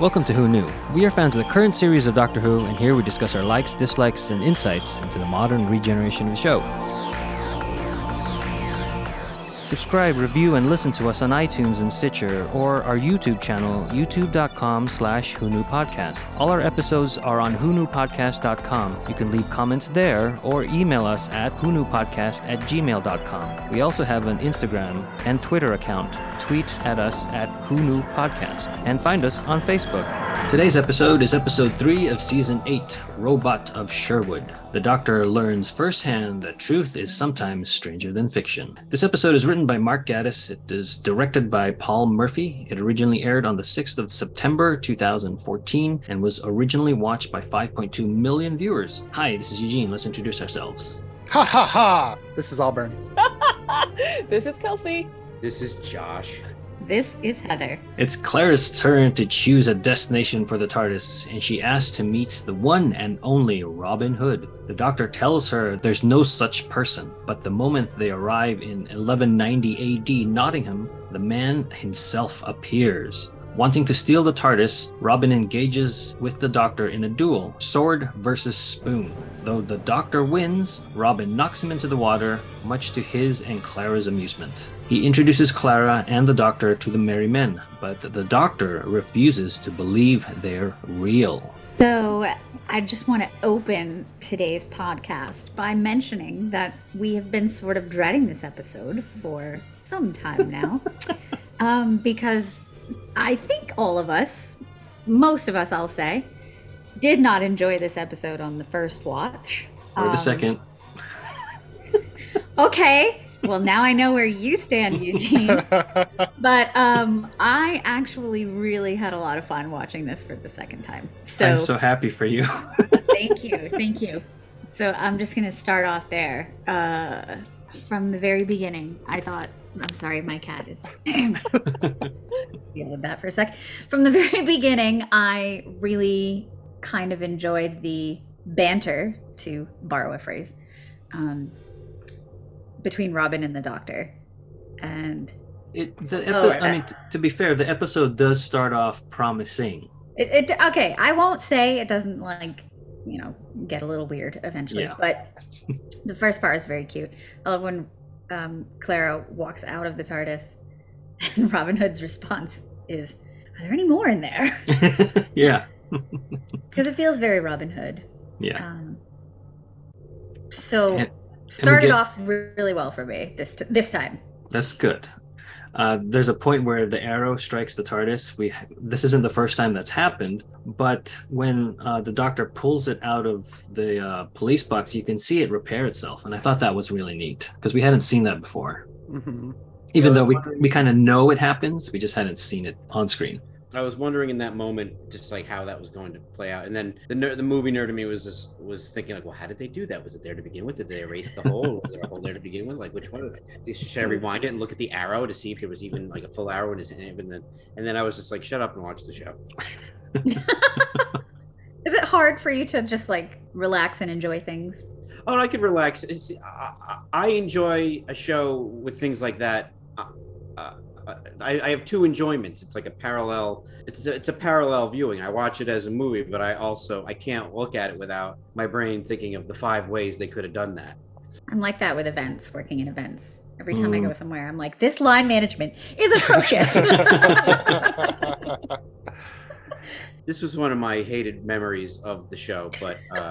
Welcome to Who Knew. We are fans of the current series of Doctor Who, and here we discuss our likes, dislikes, and insights into the modern regeneration of the show. Subscribe, review, and listen to us on iTunes and Stitcher, or our YouTube channel, youtube.com slash Podcast. All our episodes are on whoknewpodcast.com. You can leave comments there or email us at whoknewpodcast at gmail.com. We also have an Instagram and Twitter account. Tweet at us at Podcast and find us on Facebook. Today's episode is episode 3 of season 8, Robot of Sherwood. The Doctor learns firsthand that truth is sometimes stranger than fiction. This episode is written by Mark Gatiss. It is directed by Paul Murphy. It originally aired on the 6th of September 2014 and was originally watched by 5.2 million viewers. Hi, this is Eugene. Let's introduce ourselves. Ha ha ha! This is Auburn. this is Kelsey. This is Josh. This is Heather. It's Clara's turn to choose a destination for the TARDIS, and she asks to meet the one and only Robin Hood. The doctor tells her there's no such person, but the moment they arrive in 1190 AD Nottingham, the man himself appears. Wanting to steal the TARDIS, Robin engages with the Doctor in a duel, sword versus spoon. Though the Doctor wins, Robin knocks him into the water, much to his and Clara's amusement. He introduces Clara and the Doctor to the Merry Men, but the Doctor refuses to believe they're real. So, I just want to open today's podcast by mentioning that we have been sort of dreading this episode for some time now. um, because I think all of us, most of us, I'll say, did not enjoy this episode on the first watch. Or the um, second. okay. Well, now I know where you stand, Eugene. but um, I actually really had a lot of fun watching this for the second time. So I'm so happy for you. thank you, thank you. So I'm just gonna start off there. Uh, from the very beginning, I thought I'm sorry, my cat is deal with that for a sec. From the very beginning, I really kind of enjoyed the banter, to borrow a phrase, um, between Robin and the Doctor, and it. The epi- oh, I mean, t- to be fair, the episode does start off promising. It, it okay. I won't say it doesn't like you know get a little weird eventually, yeah. but the first part is very cute. I love when um, Clara walks out of the TARDIS, and Robin Hood's response is, "Are there any more in there?" yeah, because it feels very Robin Hood. Yeah. Um, so and, started and get, off really well for me this t- this time. That's good. Uh, there's a point where the arrow strikes the TARDIS. We this isn't the first time that's happened, but when uh, the Doctor pulls it out of the uh, police box, you can see it repair itself, and I thought that was really neat because we hadn't seen that before. Mm-hmm. Even yeah, though we we kind of know it happens, we just hadn't seen it on screen. I was wondering in that moment, just like how that was going to play out, and then the ner- the movie nerd in me was just was thinking like, well, how did they do that? Was it there to begin with? Did they erase the hole? was there a hole there to begin with? Like, which one? Should I rewind it and look at the arrow to see if there was even like a full arrow in his hand? And then and then I was just like, shut up and watch the show. Is it hard for you to just like relax and enjoy things? Oh, I can relax. I, I, enjoy a show with things like that. Uh, uh, I, I, have two enjoyments. It's like a parallel. It's a, it's a parallel viewing. I watch it as a movie, but I also I can't look at it without my brain thinking of the five ways they could have done that. I'm like that with events. Working in events. Every time mm. I go somewhere, I'm like, this line management is atrocious. this was one of my hated memories of the show, but uh,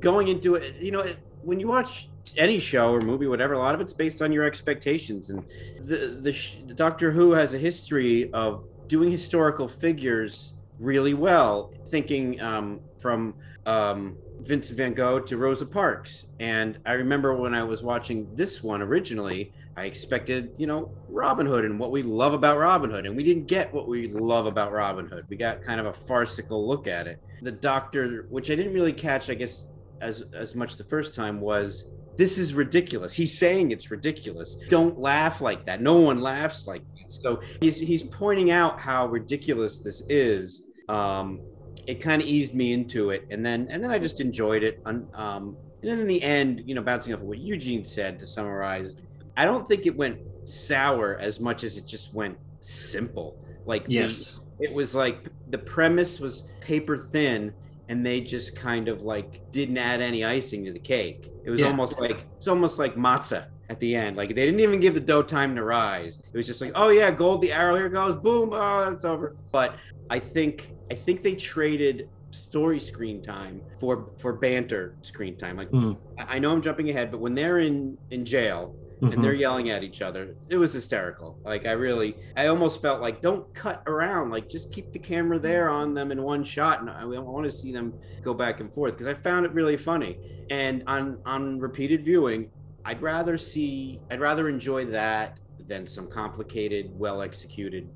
going into it, you know, when you watch any show or movie, whatever, a lot of it's based on your expectations. And the the, the Doctor Who has a history of doing historical figures really well, thinking um, from um, Vincent Van Gogh to Rosa Parks. And I remember when I was watching this one originally, I expected, you know, Robin Hood and what we love about Robin Hood. And we didn't get what we love about Robin Hood. We got kind of a farcical look at it. The Doctor, which I didn't really catch, I guess, as as much the first time, was this is ridiculous. He's saying it's ridiculous. Don't laugh like that. No one laughs like that. So he's he's pointing out how ridiculous this is. Um, it kind of eased me into it, and then and then I just enjoyed it. Um, and then in the end, you know, bouncing off of what Eugene said to summarize, I don't think it went sour as much as it just went simple. Like the- Yes. it was like the premise was paper thin and they just kind of like didn't add any icing to the cake. It was Yeah. almost like it's almost like matzah at the end. Like they didn't even give the dough time to rise. It was just like, oh yeah, gold the arrow here goes, boom, oh it's over. But I think I think they traded story screen time for for banter screen time. Like Mm. I I know I'm jumping ahead, but when they're in in jail Mhm. and they're yelling at each other. It was hysterical. Like I really, I almost felt like don't cut around. Like just keep the camera there on them in one shot, and I, want to see them go back and forth because I found it really funny. And on on repeated viewing, I'd rather see, I'd rather enjoy that than some complicated, well executed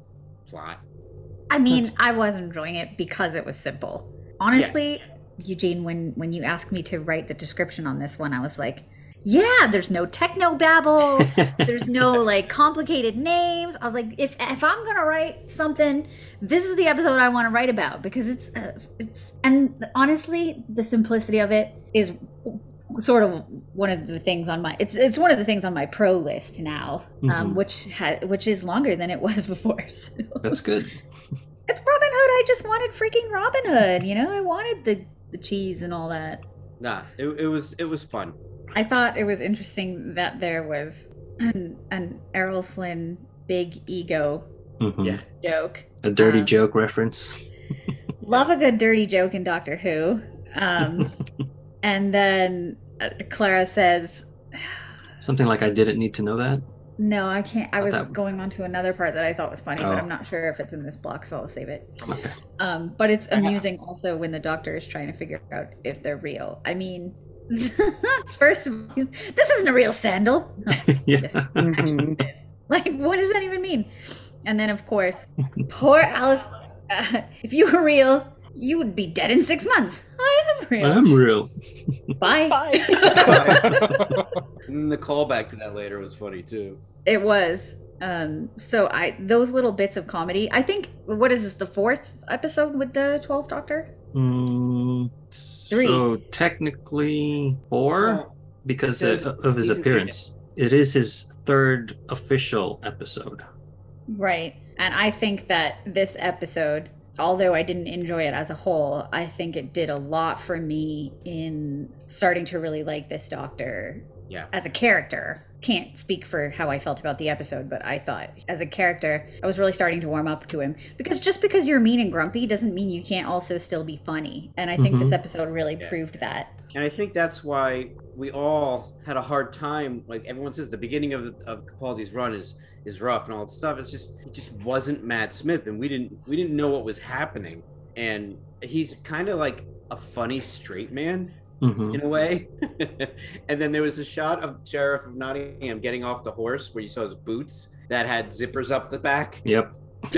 plot. I mean, That's- I was enjoying it because it was simple. Honestly, Eugene, when when you asked me to write the description on this one, I was like, yeah, there's no techno babble. there's no like complicated names. I was like, if if I'm gonna write something, this is the episode I want to write about because it's uh, it's and honestly, the simplicity of it is sort of one of the things on my it's it's one of the things on my pro list now, um, Mhm. which ha- which is longer than it was before. So. That's good. It's Robin Hood. I just wanted freaking Robin Hood. You know, I wanted the the cheese and all that. Nah, it, it was it was fun. I thought it was interesting that there was an an Errol Flynn big ego Mhm. Yeah. joke. A dirty Um, joke reference. Love a good dirty joke in Doctor Who. Um, and then uh, Clara says, Something like I didn't need to know that. "No, I can't." I was that- going on to another part that I thought was funny, but Oh. I'm not sure if it's in this block, so I'll save it. Okay. Um, but it's amusing also when the doctor is trying to figure out if they're real. I mean, first of all, this isn't a real sandal. Oh, yeah. yes. Mhm. Like, what does that even mean? And then, of course, poor Alice. Uh, if you were real, you would be dead in six months. I am real. I'm real. Bye. Bye. And the callback to that later was funny too. It was. Um, so I those little bits of comedy. I think what is this the fourth episode with the Twelfth Doctor? Mm, Three. So technically four because because of his appearance. It is his third official episode. Right. And I think that this episode, although I didn't enjoy it as a whole, I think it did a lot for me in starting to really like this doctor Yeah. as a character. Can't speak for how I felt about the episode, but I thought as a character, I was really starting to warm up to him. Because just because you're mean and grumpy doesn't mean you can't also still be funny. And I think this Mhm. episode really Yeah. proved that. And I think that's why we all had a hard time. Like everyone says, the beginning of of Capaldi's run is is rough and all that stuff. It's just it just wasn't Matt Smith, and we didn't we didn't know what was happening. And he's kind of like a funny straight man Mhm. in a way. and then there was a shot of the Sheriff of Nottingham getting off the horse where you saw his boots that had zippers up the back. Yep.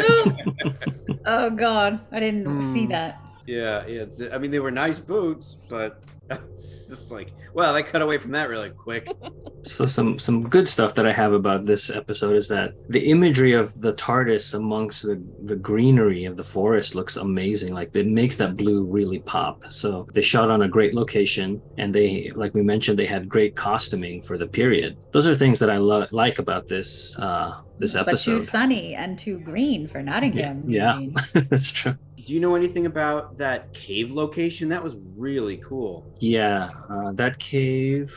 Oh God, I didn't see Hmm. that. Yeah, yeah. it's- I mean, they were nice boots, but it's just like, well, they cut away from that really quick. So some some good stuff that I have about this episode is that the imagery of the TARDIS amongst the, the greenery of the forest looks amazing. Like it makes that blue really pop. So they shot on a great location, and they, like we mentioned, they had great costuming for the period. Those are things that I lo- like about this uh, this But too sunny and too green for Nottingham. Yeah. I mean. That's true. Do you know anything about that cave location? That was really cool. Yeah, uh, that cave.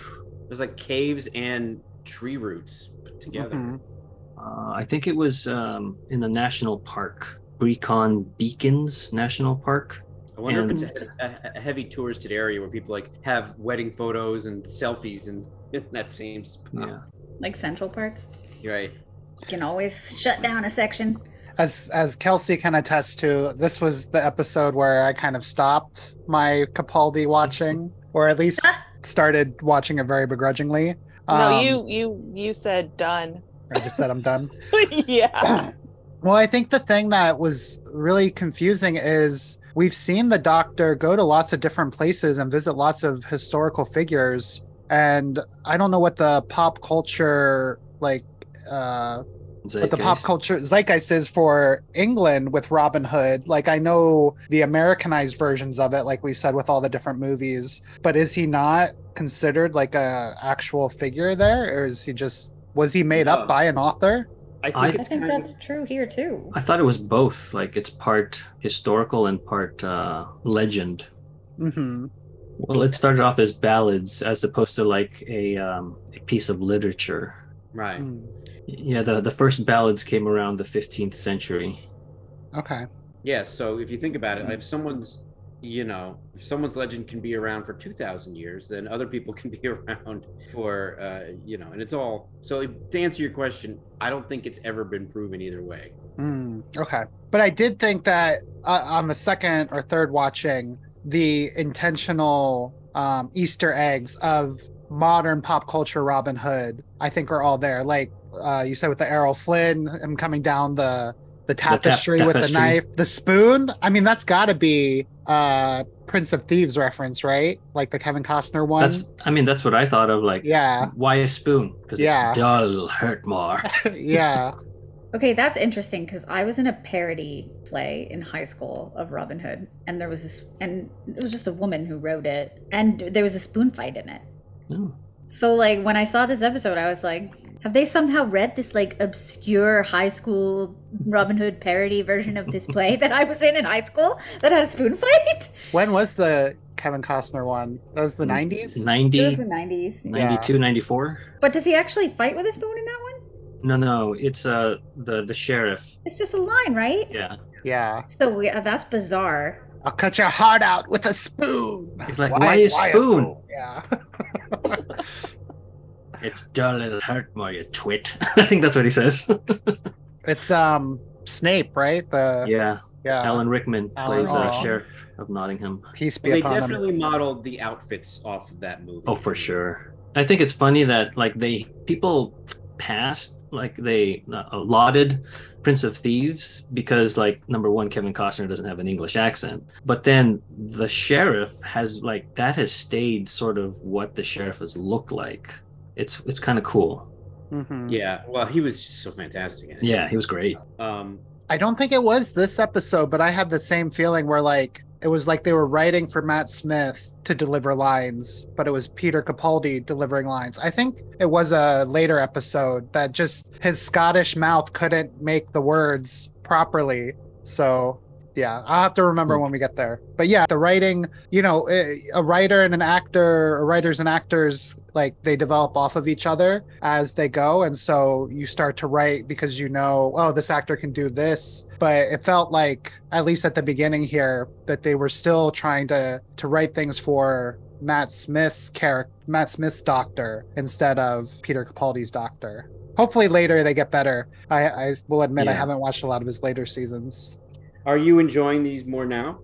There's like caves and tree roots put together. Mhm. Uh, I think it was um, in the national park, Brecon Beacons National Park. I wonder if it's a, a, a heavy touristed area where people like have wedding photos and selfies in, in that same spot. Yeah. like Central Park. You're right. You can always shut down a section. As as Kelsey can attest to, this was the episode where I kind of stopped my Capaldi watching, or at least started watching it very begrudgingly. no, Um, you you you said done. I just said I'm done. yeah. well, I think the thing that was really confusing is we've seen the doctor go to lots of different places and visit lots of historical figures. And I don't know what the pop culture, like, uh, what the pop culture zeitgeist is for England with Robin Hood. Like, I know the Americanized versions of it, like we said, with all the different movies. But is he not considered like a actual figure there, or is he just Was he made No. up by an author? I think I- I think that's of true here too. I thought it was both. Like it's part historical and part uh, legend. Mm-hmm. Well, it started off as ballads as opposed to like a, um, a piece of literature. Right. Mm. Yeah, the, the first ballads came around the 15th century. Okay. Yeah, so if you think about it, if someone's, you know, if someone's legend can be around for 2,000 years, then other people can be around for, uh, you know, and it's all. So to answer your question, I don't think it's ever been proven either way. Mm, okay. But I did think that uh, on the second or third watching, the intentional um, Easter eggs of modern pop culture Robin Hood, I think, are all there. Like uh, you said with the Errol Flynn, him coming down the the tap- tapestry with the knife, the spoon. I mean, that's got to be uh, Prince of Thieves reference, right? Like the Kevin Costner one. That's, I mean, that's what I thought of. Like, Yeah. why a spoon? Because Yeah. it's dull, hurt more. yeah. Okay, that's interesting because I was in a parody play in high school of Robin Hood, and there was this, and it was just a woman who wrote it, and there was a spoon fight in it. No. So, like, when I saw this episode, I was like, have they somehow read this, like, obscure high school Robin Hood parody version of this play that I was in in high school that had a spoon fight? When was the Kevin Costner one? That was the 90s? It was 90, the 90s. 92, 94? But does he actually fight with a spoon in that one? No, no, it's uh the the sheriff. It's just a line, right? Yeah, Yeah. So we, uh, that's bizarre. I'll cut your heart out with a spoon. He's like, "Why a spoon?" Yeah. it's dull, it'll hurt more, you twit. I think that's what he says. it's um Snape, right? The yeah, yeah. Alan Rickman Alan- plays uh, sheriff of Nottingham. Peace be Well, they upon him. definitely modeled the outfits off of that movie. Oh, for sure. I think it's funny that like they people passed like they uh, lauded Prince of Thieves because like number one Kevin Costner doesn't have an English accent, but then the sheriff has like that has stayed sort of what the sheriff has looked like. It's it's kind of cool. Mhm. Yeah, well, he was so fantastic in it. Yeah, he was great. Um, I don't think it was this episode, but I had the same feeling where like it was like they were writing for Matt Smith to deliver lines, but it was Peter Capaldi delivering lines. I think it was a later episode that just his Scottish mouth couldn't make the words properly. So yeah, I'll have to remember when we get there. But yeah, the writing, you know, eh, a writer and an actor, or writers and actors, like they develop off of each other as they go. And so you start to write because you know, oh, this actor can do this. But it felt like, at least at the beginning here, that they were still trying to to write things for Matt Smith's character, Matt Smith's doctor, instead of Peter Capaldi's doctor. Hopefully later they get better. I, I will admit I haven't watched a lot of his later seasons. are you enjoying these more now?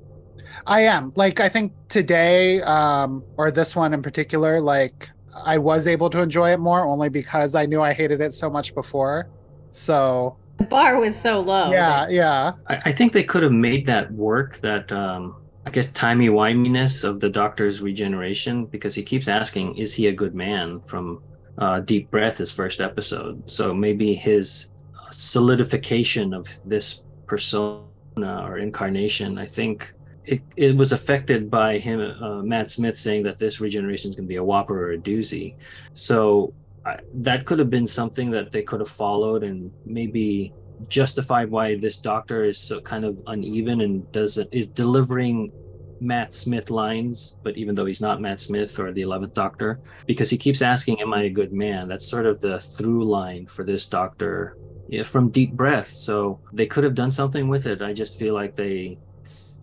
I am. Like I think today, um, or this one in particular, like I was able to enjoy it more only because I knew I hated it so much before. So The bar was so low. yeah, that- yeah. I, I think they could have made that work. That um, I guess timey wimeyness of the Doctor's regeneration because he keeps asking, "Is he a good man?" From uh, Deep Breath, his first episode. So maybe his solidification of this persona or incarnation, I think. It, it was affected by him, uh, Matt Smith, saying that this regeneration is going to be a whopper or a doozy. So I, that could have been something that they could have followed and maybe justified why this doctor is so kind of uneven and doesn't is delivering Matt Smith lines, but even though he's not Matt Smith or the Eleventh Doctor, because he keeps asking, "Am I a good man?" That's sort of the through line for this Doctor yeah, from Deep Breath. So they could have done something with it. I just feel like they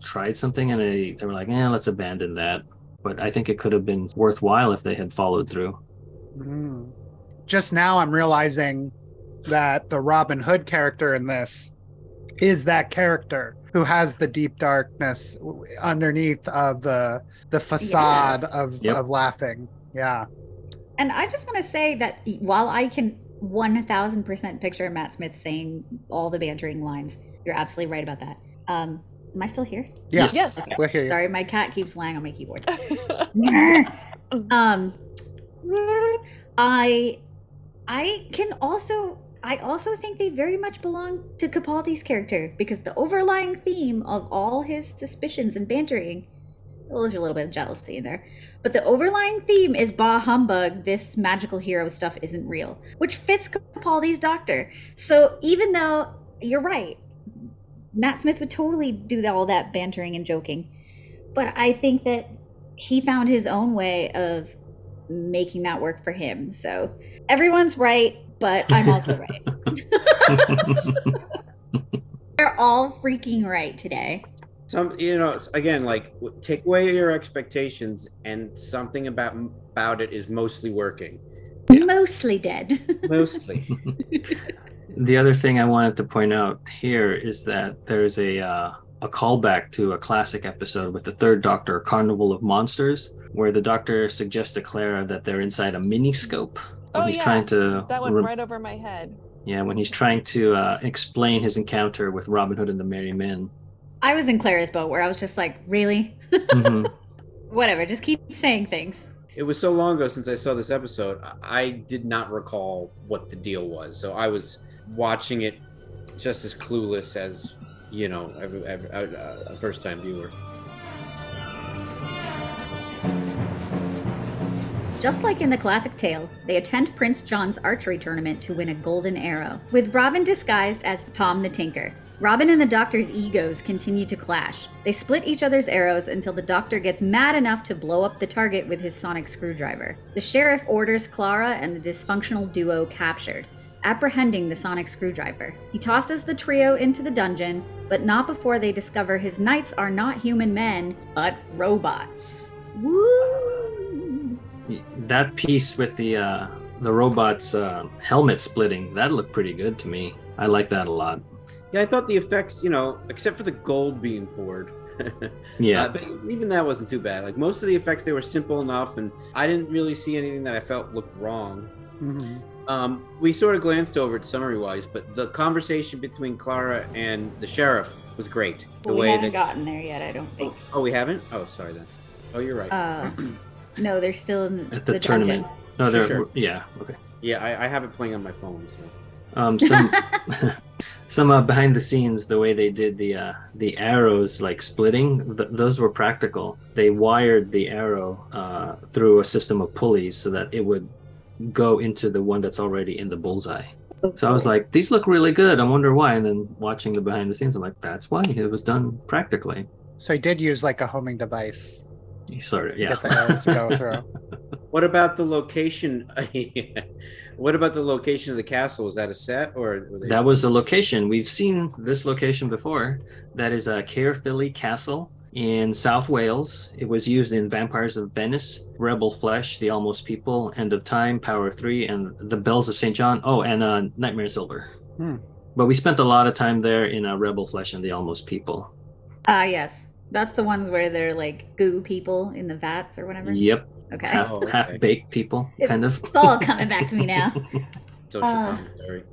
tried something and they, they were like, "Yeah, let's abandon that." But I think it could have been worthwhile if they had followed through. Mm. Just now I'm realizing that the Robin Hood character in this is that character who has the deep darkness underneath of the the facade of Yep. of laughing. Yeah. And I just want to say that while I can 1000% picture Matt Smith saying all the bantering lines, you're absolutely right about that. Um, am I still here? Yes. Yes. Okay. We'll hear you. Sorry, my cat keeps lying on my keyboard. um, I, I can also, I also think they very much belong to Capaldi's character because the overlying theme of all his suspicions and bantering Well, there's a little bit of jealousy in there. But the overlying theme is bah humbug, this magical hero stuff isn't real, which fits Capaldi's doctor. So even though you're right, Matt Smith would totally do all that bantering and joking. But I think that he found his own way of making that work for him. So everyone's right, but I'm also right. They're all freaking right today. Some, you know, again, like take away your expectations, and something about about it is mostly working. Mostly dead. Mostly. The other thing I wanted to point out here is that there's a uh, a callback to a classic episode with the third Doctor, Carnival of Monsters, where the Doctor suggests to Clara that they're inside a miniscope when Oh, he's yeah. trying to That went rem- right over my head. yeah when he's trying to uh, explain his encounter with Robin Hood and the Merry Men. I was in Clara's boat where I was just like, really? Mhm. Whatever, just keep saying things. it was so long ago since I saw this episode. I- I did not recall what the deal was, so I was watching it just as clueless as you know, every, every, uh, a first time viewer. Just like in the classic tale, they attend Prince John's archery tournament to win a golden arrow, with Robin disguised as Tom the Tinker. Robin and the Doctor's egos continue to clash. They split each other's arrows until the Doctor gets mad enough to blow up the target with his sonic screwdriver. The sheriff orders Clara and the dysfunctional duo captured, apprehending the sonic screwdriver. He tosses the trio into the dungeon, but not before they discover his knights are not human men, but robots. Woo! That piece with the uh, the robot's uh, helmet splitting that looked pretty good to me. I like that a lot. Yeah, I thought the effects, you know, except for the gold being poured. Yeah. Uh, but even that wasn't too bad. Like most of the effects, they were simple enough, and I didn't really see anything that I felt looked wrong. Mhm. Um, we sort of glanced over it summary wise, but the conversation between Clara and the sheriff was great. The we way haven't that gotten there yet, I don't think. oh, we haven't. Oh, sorry then. Oh, you're right. Uh, no, they're still in At the, the, tournament. dungeon. No, they're Sure. yeah. Okay. yeah, I, I have it playing on my phone. So. Um, some some uh, behind the scenes, the way they did the uh, the arrows like splitting, th- those were practical. They wired the arrow uh, through a system of pulleys so that it would go into the one that's already in the bullseye. So I was like, these look really good. I wonder why. And then watching the behind the scenes, I'm like, that's why it was done practically. So he did use like a homing device He sort of to yeah. get the arrows to go through. What about the location? what about the location of the castle? Was that a set or? They... That was a location. We've seen this location before. That is a Caerphilly Castle in South Wales. It was used in Vampires of Venice, Rebel Flesh, The Almost People, End of Time, Power of Three, and The Bells of St. John. Oh, and uh, Nightmare in Silver. Hmm. But we spent a lot of time there in uh, Rebel Flesh and The Almost People. Ah, yes. That's the ones where they're like goo people in the vats or whatever. Yep, Okay. half Oh, okay. half baked people, kind of. It's all coming back to me now. social Uh, commentary?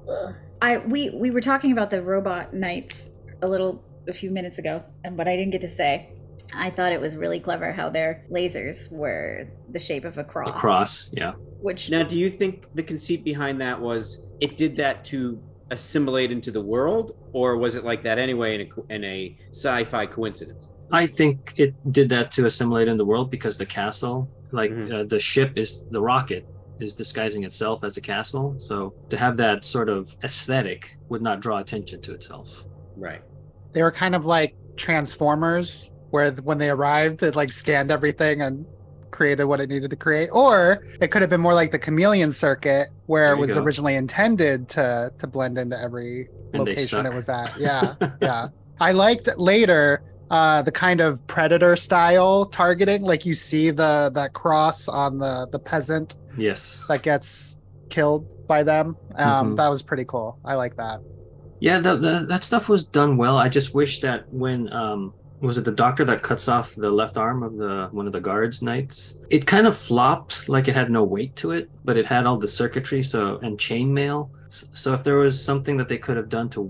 I we we were talking about the robot knights a little a few minutes ago, and but I didn't get to say. I thought it was really clever how their lasers were the shape of a cross. A cross, yeah. Which Now, do you think the conceit behind that was it did that to assimilate into the world, or was it like that anyway in a, in a sci-fi coincidence? I think it did that to assimilate in the world because the castle, like Mhm. uh, the ship is the rocket is disguising itself as a castle. So to have that sort of aesthetic would not draw attention to itself. Right. They were kind of like Transformers, where when they arrived, it like scanned everything and created what it needed to create. Or it could have been more like the Chameleon Circuit, where it was go. originally intended to to blend into every And location it was at. Yeah, yeah. I liked later uh, the kind of predator style targeting, like you see the that cross on the the peasant Yes. that gets killed by them. Um, Mhm. That was pretty cool. I like that. Yeah, the, the, that stuff was done well. I just wish that when um was it the doctor that cuts off the left arm of the one of the guards knights? It kind of flopped, like it had no weight to it, but it had all the circuitry, so and chainmail. So if there was something that they could have done to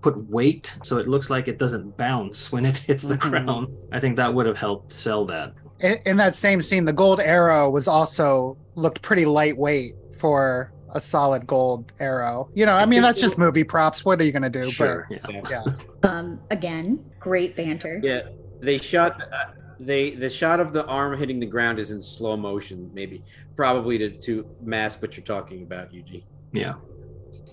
put weight, so it looks like it doesn't bounce when it hits the Mhm. ground, I think that would have helped sell that. in, in that same scene, the gold arrow was also looked pretty lightweight for a solid gold arrow. You know, I mean, that's just movie props. What are you gonna do? Sure, yeah. But yeah, um again, great banter. Yeah. They shot. Uh, they the shot of the arm hitting the ground is in slow motion, maybe probably to to mask what you're talking about, Eugene. Yeah.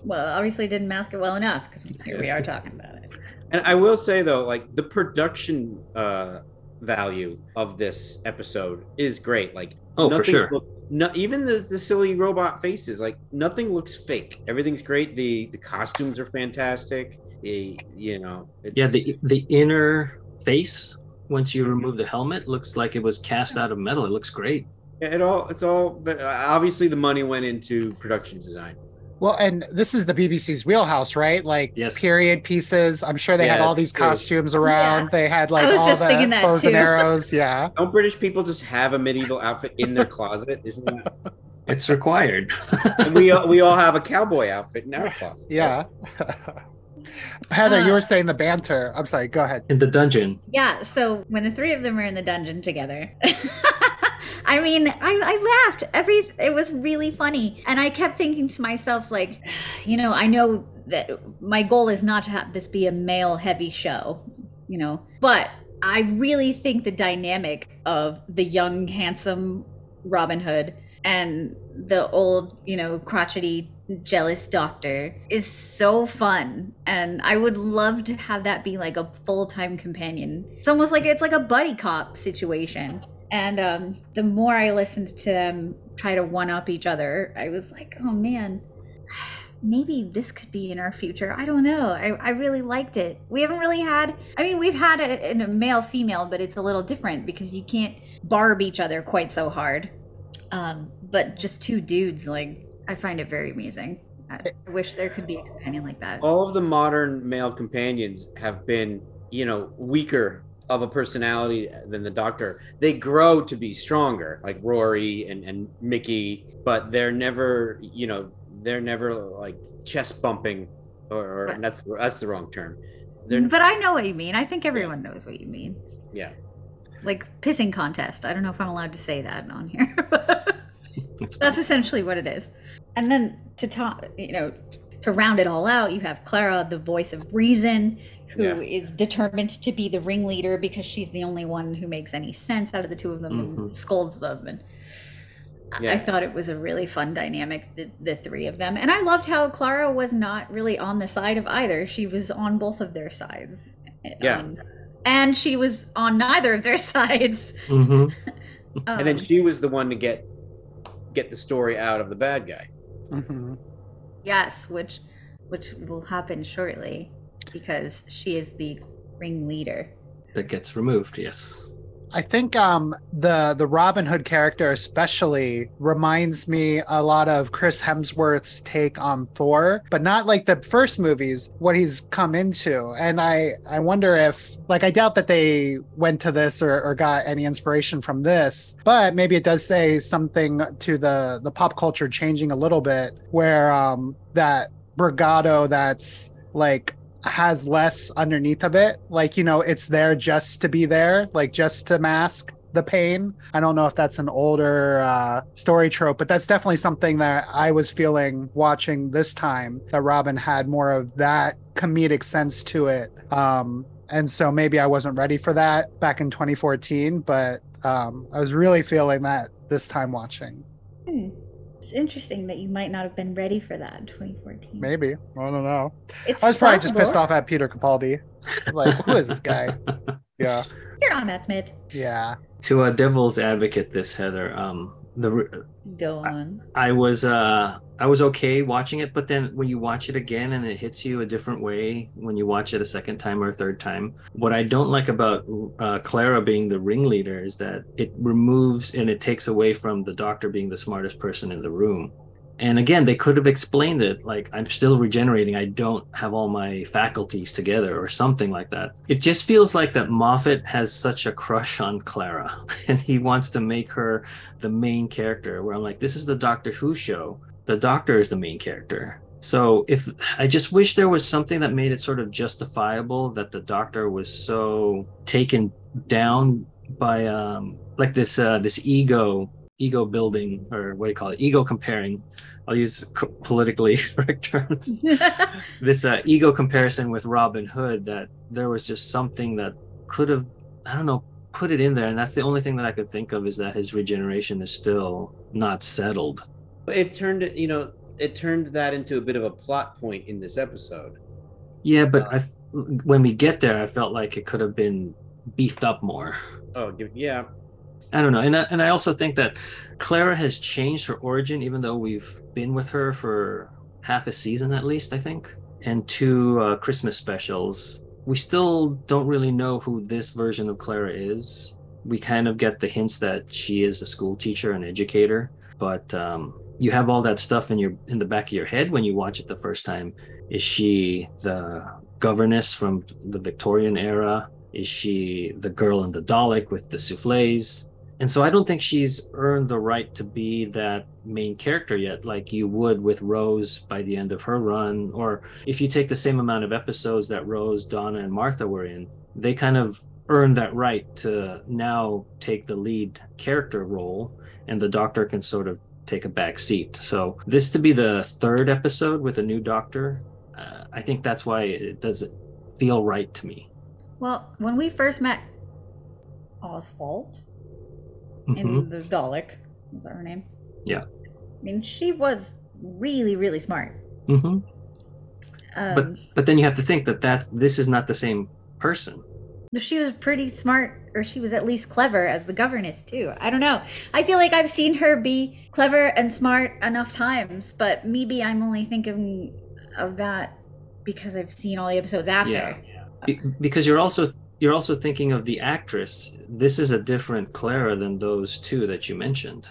Well, obviously didn't mask it well enough because here we are talking about it. And I will say though, like the production uh value of this episode is great. Like Oh, for sure. look- no, even the, the silly robot faces, like nothing looks fake. Everything's great. The the costumes are fantastic. The you know, it's, Yeah, the the inner face once you remove the helmet looks like it was cast out of metal. It looks great. it all it's all. But uh, obviously, the money went into production design. Well, and this is the BBC's wheelhouse, right? Like Yes. period pieces. I'm sure they had all these true. costumes around. Yeah. They had like all just the thinking that bows and arrows. Yeah. Don't British people just have a medieval outfit in their closet? Isn't that? It's required. And we all- we all have a cowboy outfit in our closet. Yeah. Heather, you Uh, were saying the banter. I'm sorry. Go ahead. In the dungeon. Yeah, so when the three of them are in the dungeon together, I mean, I, I laughed. Every it was really funny, and I kept thinking to myself, like, you know, I know that my goal is not to have this be a male-heavy show, you know, but I really think the dynamic of the young, handsome Robin Hood and the old, you know, crotchety, jealous doctor is so fun. And I would love to have that be like a full time companion. It's almost like it's like a buddy cop situation. And um, the more I listened to them try to one up each other, I was like, oh man, maybe this could be in our future. I don't know. I, I really liked it. We haven't really had, I mean, we've had a, a male female, but it's a little different because you can't barb each other quite so hard. Um, but just two dudes, like, I find it very amusing. I I wish there could be a companion like that. all of the modern male companions have been, you know, weaker of a personality than the Doctor. They grow to be stronger, like Rory and, and Mickey, but they're never, you know, they're never like chest bumping, or, or that's that's the wrong term. They're But I know what you mean. I think everyone knows what you mean. yeah. Like pissing contest. I don't know if I'm allowed to say that on here. That's essentially what it is. And then to top, you know, to round it all out, you have Clara, the voice of reason, who is Yeah. determined to be the ringleader because she's the only one who makes any sense out of the two of them and Mhm. scolds them. And I- I thought it was a really fun dynamic, the, the three of them. And I loved how Clara was not really on the side of either. She was on both of their sides. Yeah. Um, and she was on neither of their sides. Mhm. and then Um, she was the one to get get the story out of the bad guy. hmm Yes, which which will happen shortly because she is the ringleader. That gets removed. Yes. I think um, the the Robin Hood character especially reminds me a lot of Chris Hemsworth's take on Thor, but not like the first movies. What he's come into, and I I wonder if like I doubt that they went to this or, or got any inspiration from this, but maybe it does say something to the the pop culture changing a little bit, where um, that brigado that's like has less underneath of it. Like, you know, it's there just to be there, like just to mask the pain. I don't know if that's an older uh, story trope, but that's definitely something that I was feeling watching this time that Robin had more of that comedic sense to it. Um, and so maybe I wasn't ready for that back in 2014, but um, I was really feeling that this time watching. Hmm. It's interesting that you might not have been ready for that in 2014. Maybe. I don't know. It's I was probably just pissed off at Peter Capaldi. Like, who is this guy? Yeah. You're on Matt Smith. Yeah. to a devil's advocate, this Heather. Um, the Go on. I was uh I was okay watching it, but then when you watch it again and it hits you a different way when you watch it a second time or a third time, what I don't like about uh, Clara being the ringleader is that it removes and it takes away from the doctor being the smartest person in the room. And again, they could have explained it like I'm still regenerating. I don't have all my faculties together or something like that. It just feels like that Moffat has such a crush on Clara and he wants to make her the main character where I'm like, this is the Doctor Who show. The Doctor is the main character. So if I just wish there was something that made it sort of justifiable that the Doctor was so taken down by um like this uh this ego ego building or what do you call it ego comparing i'll use co- politically correct terms this uh, ego comparison with Robin Hood that there was just something that could have I don't know put it in there, and that's the only thing that I could think of is that his regeneration is still not settled. It turned you know, it turned that into a bit of a plot point in this episode. Yeah, but I, when we get there, I felt like it could have been beefed up more. Oh, yeah. I don't know, and I, and I also think that Clara has changed her origin, even though we've been with her for half a season at least, I think, and two uh, Christmas specials. We still don't really know who this version of Clara is. We kind of get the hints that she is a school teacher and educator, but um, you have all that stuff in your in the back of your head when you watch it the first time. Is she the governess from the Victorian era? Is she the girl in the Dalek with the souffles? And so I don't think she's earned the right to be that main character yet, like you would with Rose by the end of her run. Or if you take the same amount of episodes that Rose, Donna, and Martha were in, they kind of earned that right to now take the lead character role, and the doctor can sort of take a back seat. So this to be the third episode with a new doctor, uh, I think that's why it doesn't feel right to me. Well, when we first met Oswald Mhm. in the Dalek, was that her name? Yeah. I mean, she was really, really smart. Mhm. Um, But but then you have to think that that this is not the same person. she was pretty smart, or she was at least clever as the governess too. I don't know. I feel like I've seen her be clever and smart enough times, but maybe I'm only thinking of that because I've seen all the episodes after. Yeah. Be- because you're also you're also thinking of the actress. This is a different Clara than those two that you mentioned.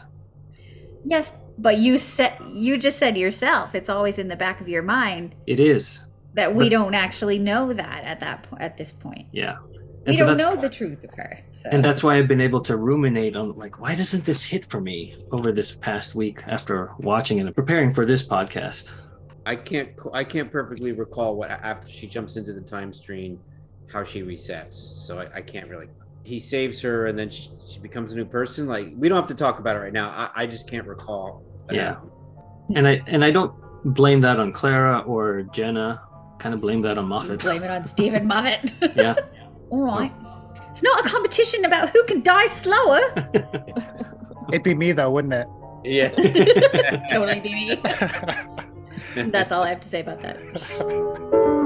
Yes, but you said you just said yourself. It's always in the back of your mind It is. that we But- don't actually know that at that po- at this point. Yeah. We so don't know the truth of her. So. and that's why I've been able to ruminate on like why doesn't this hit for me over this past week after watching it and preparing for this podcast. I can't I can't perfectly recall what after she jumps into the time stream how she resets. So I, I can't really. He saves her and then she, she becomes a new person. Like we don't have to talk about it right now. I, I just can't recall. Yeah. happened. And I and I don't blame that on Clara or Jenna. Kind of blame that on Moffat. blame it on Steven Moffat. Yeah. All right. It's not a competition about who can die slower. It'd be me though, wouldn't it? Yeah. totally be me. That's all I have to say about that.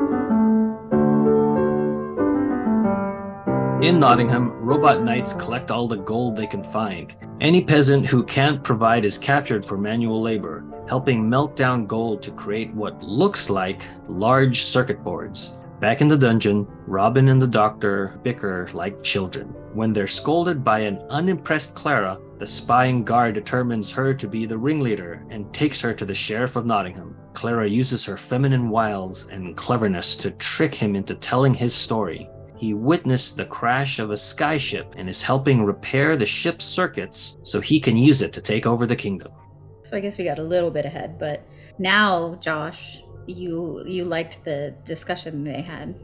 In Nottingham, robot knights collect all the gold they can find. Any peasant who can't provide is captured for manual labor, helping melt down gold to create what looks like large circuit boards. Back in the dungeon, Robin and the doctor bicker like children. When they're scolded by an unimpressed Clara, the spying guard determines her to be the ringleader and takes her to the sheriff of Nottingham. Clara uses her feminine wiles and cleverness to trick him into telling his story. He witnessed the crash of a skyship and is helping repair the ship's circuits so he can use it to take over the kingdom. So I guess we got a little bit ahead, but now, Josh, you you liked the discussion they had.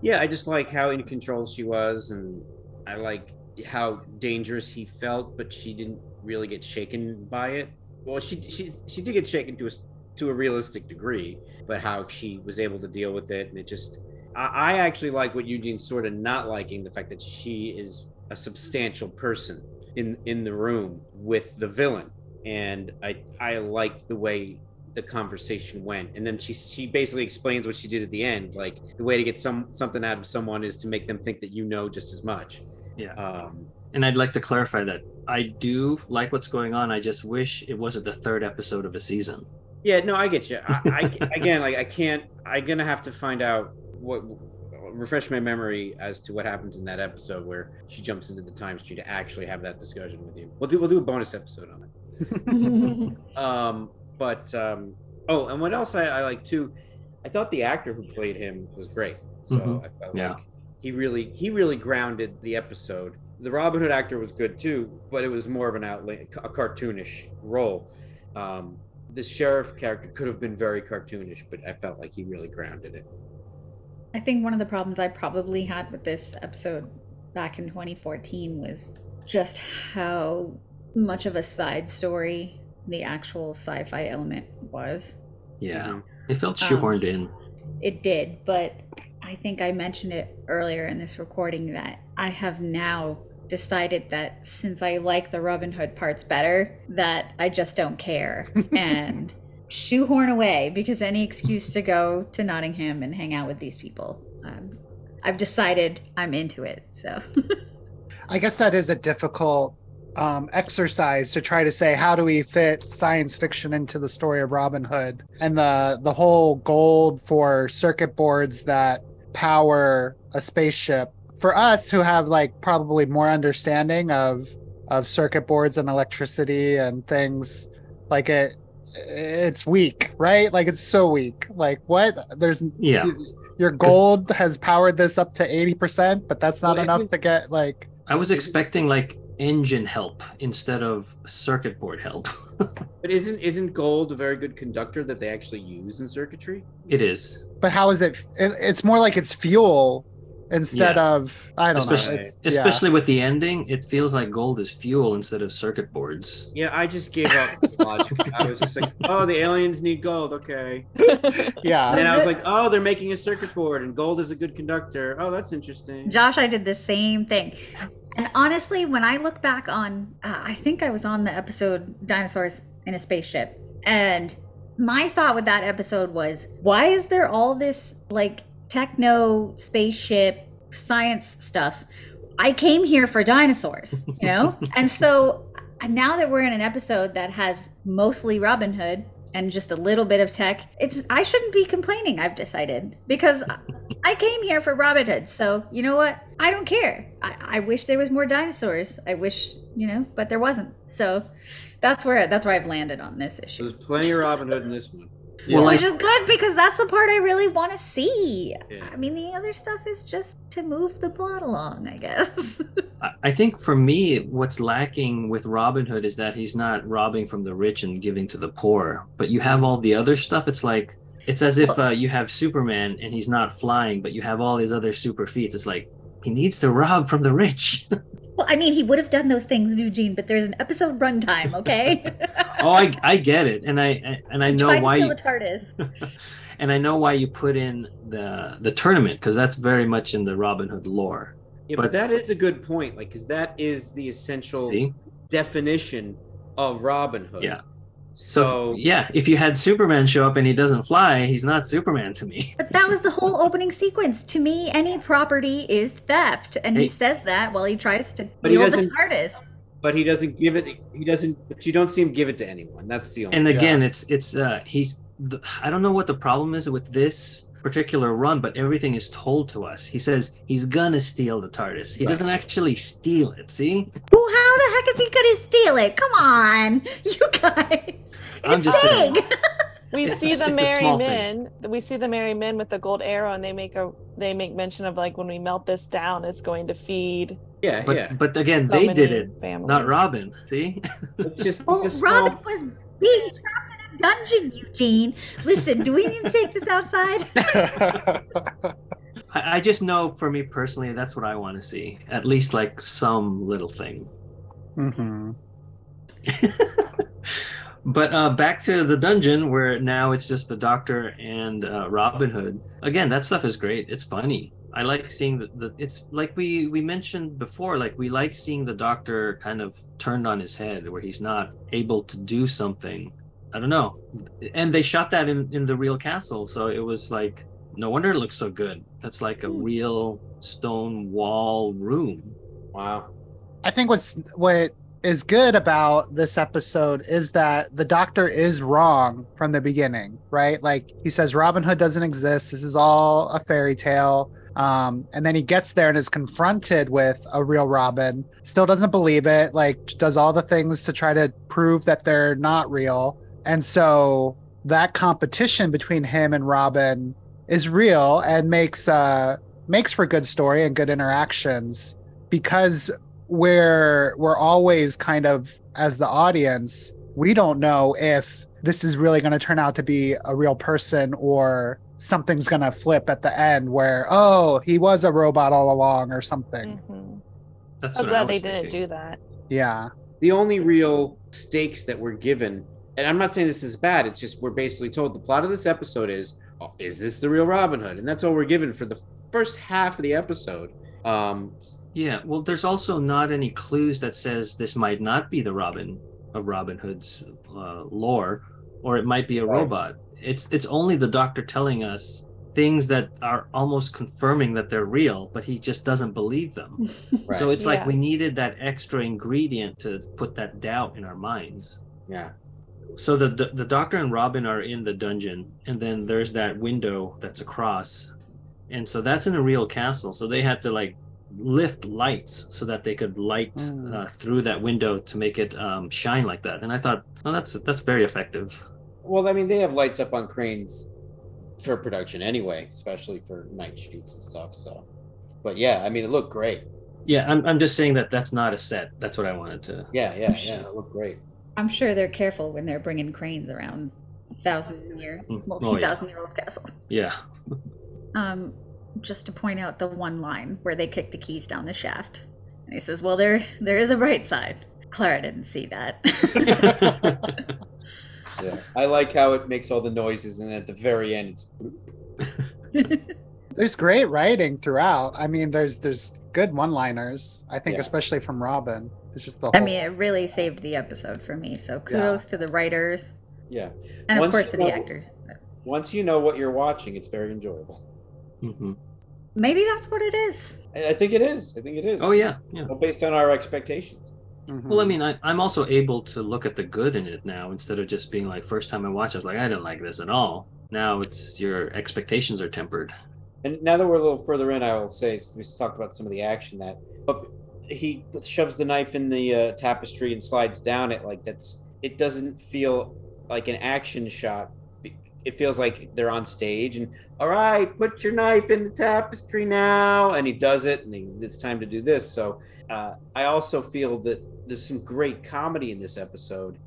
yeah, I just like how in control she was, and I like how dangerous he felt, but she didn't really get shaken by it. Well, she she she did get shaken to a to a realistic degree, but how she was able to deal with it, and it just I, I actually like what Eugene's sort of not liking the fact that she is a substantial person in in the room with the villain, and I I liked the way the conversation went and then she she basically explains what she did at the end like the way to get some something out of someone is to make them think that you know just as much Yeah. um And I'd like to clarify that I do like what's going on. I just wish it wasn't the third episode of a season. yeah no i get you I, I again like i can't i'm gonna have to find out what refresh my memory as to what happens in that episode where she jumps into the time stream to actually have that discussion with you. We'll do we'll do a bonus episode on it. Um but um oh and what else i, I like too i thought the actor who played him was great. So Mhm. i felt Yeah. like he really he really grounded the episode. The robin hood actor was good too but it was more of an outlay a cartoonish role. Um the sheriff character could have been very cartoonish but i felt like he really grounded it I think one of the problems I probably had with this episode back in 2014 was just how much of a side story the actual sci-fi element was. Yeah. Mhm. It felt Um, shoehorned in. It did, but I think I mentioned it earlier in this recording that I have now decided that since I like the Robin Hood parts better, that I just don't care and shoehorn away because any excuse to go to Nottingham and hang out with these people. Um, I've decided I'm into it. So I guess that is a difficult um, exercise to try to say how do we fit science fiction into the story of Robin Hood and the the whole gold for circuit boards that power a spaceship. For us who have like probably more understanding of of circuit boards and electricity and things, like it it's weak, right? Like it's so weak. Like what? There's Yeah. your gold has powered this up to 80%, but that's not Well, I enough think- to get like I was expecting like engine help instead of circuit board help. But isn't isn't gold a very good conductor that they actually use in circuitry? it is. but how is it, it it's more like it's fuel instead Yeah. of i don't Especially, know it's, yeah. especially with the ending, it feels like gold is fuel instead of circuit boards. Yeah, I just gave up logic. I was just like, oh, the aliens need gold. Okay. yeah And I was like, oh, they're making a circuit board, and gold is a good conductor. Oh, that's interesting. Josh, I did the same thing. And honestly, when I look back on, uh, I think I was on the episode Dinosaurs in a Spaceship. And my thought with that episode was, why is there all this like techno spaceship science stuff? I came here for dinosaurs, you know? and so now that we're in an episode that has mostly Robin Hood and just a little bit of tech, it's I shouldn't be complaining, I've decided. Because I came here for Robin Hood, so you know what? I don't care. I, I wish there was more dinosaurs. I wish, you know, but there wasn't. So that's where that's where I've landed on this issue. There's plenty of Robin Hood in this one. Well, Which like is good because that's the part I really want to see. Yeah. I mean, the other stuff is just to move the plot along, I guess. I- I think for me, what's lacking with Robin Hood is that he's not robbing from the rich and giving to the poor. But you have all the other stuff. It's like it's as if uh, you have Superman and he's not flying, but you have all these other super feats. It's like he needs to rob from the rich. well, I mean, he would have done those things, Eugene, but there's an episode runtime, okay? oh, I, I get it, and I I- and I know to why you TARDIS. and I know why you put in the the tournament because that's very much in the Robin Hood lore. Yeah, but, But- that is a good point. Like, because that is the essential See, definition of Robin Hood. Yeah. So, So, yeah, if you had Superman show up and he doesn't fly, he's not Superman to me. But that was the whole opening sequence. To me, any property is theft, and he says that while he tries to But he the doesn't- TARDIS. but he doesn't give it. He doesn't. But you don't see him give it to anyone. That's the only. and Yeah. again it's it's uh he's the, i don't know what the problem is with this particular run but everything is told to us he says he's gonna steal the tardis he Right. doesn't actually steal it see Well, how the heck is he gonna steal it? Come on, you guys. I'm It's just saying. big. We It's see a- the merry small men. We see the merry men with the gold arrow, and they make a they make mention of like when we melt this down, it's going to feed. yeah, but yeah. but again so they did it families. not robin see It's just Well, it's a small. Robin was being trapped in a dungeon, Eugene. Listen, do we need to take this outside? I, I just know for me personally that's what i want to see at least like some little thing hmm but uh, back to the dungeon where now it's just the doctor and uh, Robin Hood. Again, that stuff is great. It's funny. I like seeing the, the. It's like we we mentioned before. Like we like seeing the doctor kind of turned on his head, where he's not able to do something. I don't know. And they shot that in in the real castle, so it was like no wonder it looks so good. That's like a Hmm. real stone wall room. Wow. I think what's what is good about this episode is that the doctor is wrong from the beginning, right? Like he says Robin Hood doesn't exist. This is all a fairy tale. Um, and then he gets there and is confronted with a real Robin, still doesn't believe it, like does all the things to try to prove that they're not real. And so that competition between him and Robin is real and makes uh makes for good story and good interactions because we're we're always kind of as the audience we don't know if this is really going to turn out to be a real person or something's going to flip at the end where oh he was a robot all along or something Mhm. That's So what I glad they was didn't do that. yeah The only real stakes that were given, and I'm not saying this is bad. It's just we're basically told the plot of this episode is: oh, is this the real Robin Hood? And that's all we're given for the first half of the episode. Um, Yeah, well, there's also not any clues that says this might not be the Robin of Robin Hood's uh, lore, or it might be a Right. robot. It's it's only the Doctor telling us things that are almost confirming that they're real, but he just doesn't believe them. So it's like we needed that extra ingredient to put that doubt in our minds. Yeah. So the, the the Doctor and Robin are in the dungeon, and then there's that window that's across, and so that's in a real castle. So they had to like lift lights so that they could light Mm. uh, through that window to make it um, shine like that. And I thought, well, that's that's very effective. Well, I mean, they have lights up on cranes for production anyway, especially for night shoots and stuff. So, but yeah, I mean, it looked great. Yeah, I'm I'm just saying that that's not a set. That's what I wanted to. Yeah, yeah, yeah, it looked great. I'm sure they're careful when they're bringing cranes around thousand year, Mm, oh, yeah. multi thousand year old castles. Yeah. Um, just to point out the one line where they kick the keys down the shaft, and he says, "Well, there there is a bright side." Clara didn't see that. Yeah, I like how it makes all the noises, and at the very end, it's. There's great writing throughout. I mean, there's there's good one-liners. I think, Yeah. especially from Robin. It's just the whole. I mean, it really saved the episode for me. So kudos to the writers yeah. and of Once course you to the know- actors. Once you know what you're watching, it's very enjoyable. Mhm. Maybe that's what it is. I, I think it is. I think it is. Oh yeah, yeah. Well, based on our expectations. Mhm. Well, I mean, I, I'm also able to look at the good in it now instead of just being like, first time I watched, I was like, I didn't like this at all. Now it's your expectations are tempered. And now that we're a little further in, I will say we talked about some of the action that, but he shoves the knife in the uh, tapestry and slides down it like that's. It doesn't feel like an action shot. It feels like they're on stage and all right, put your knife in the tapestry now, and he does it, and he, it's time to do this. So uh, I also feel that there's some great comedy in this episode,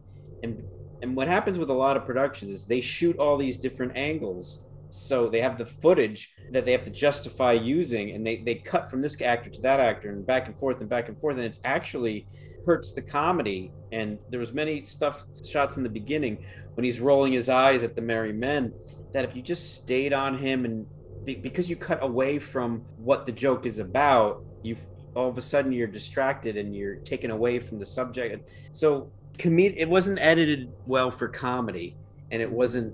and and what happens with a lot of productions is they shoot all these different angles so they have the footage that they have to justify using and they, they cut from this actor to that actor and back and forth and back and forth and it's actually hurts the comedy. And there was many stuff shots in the beginning when he's rolling his eyes at the merry men that if you just stayed on him and be, because you cut away from what the joke is about you all of a sudden you're distracted and you're taken away from the subject. So comed- it wasn't edited well for comedy and it wasn't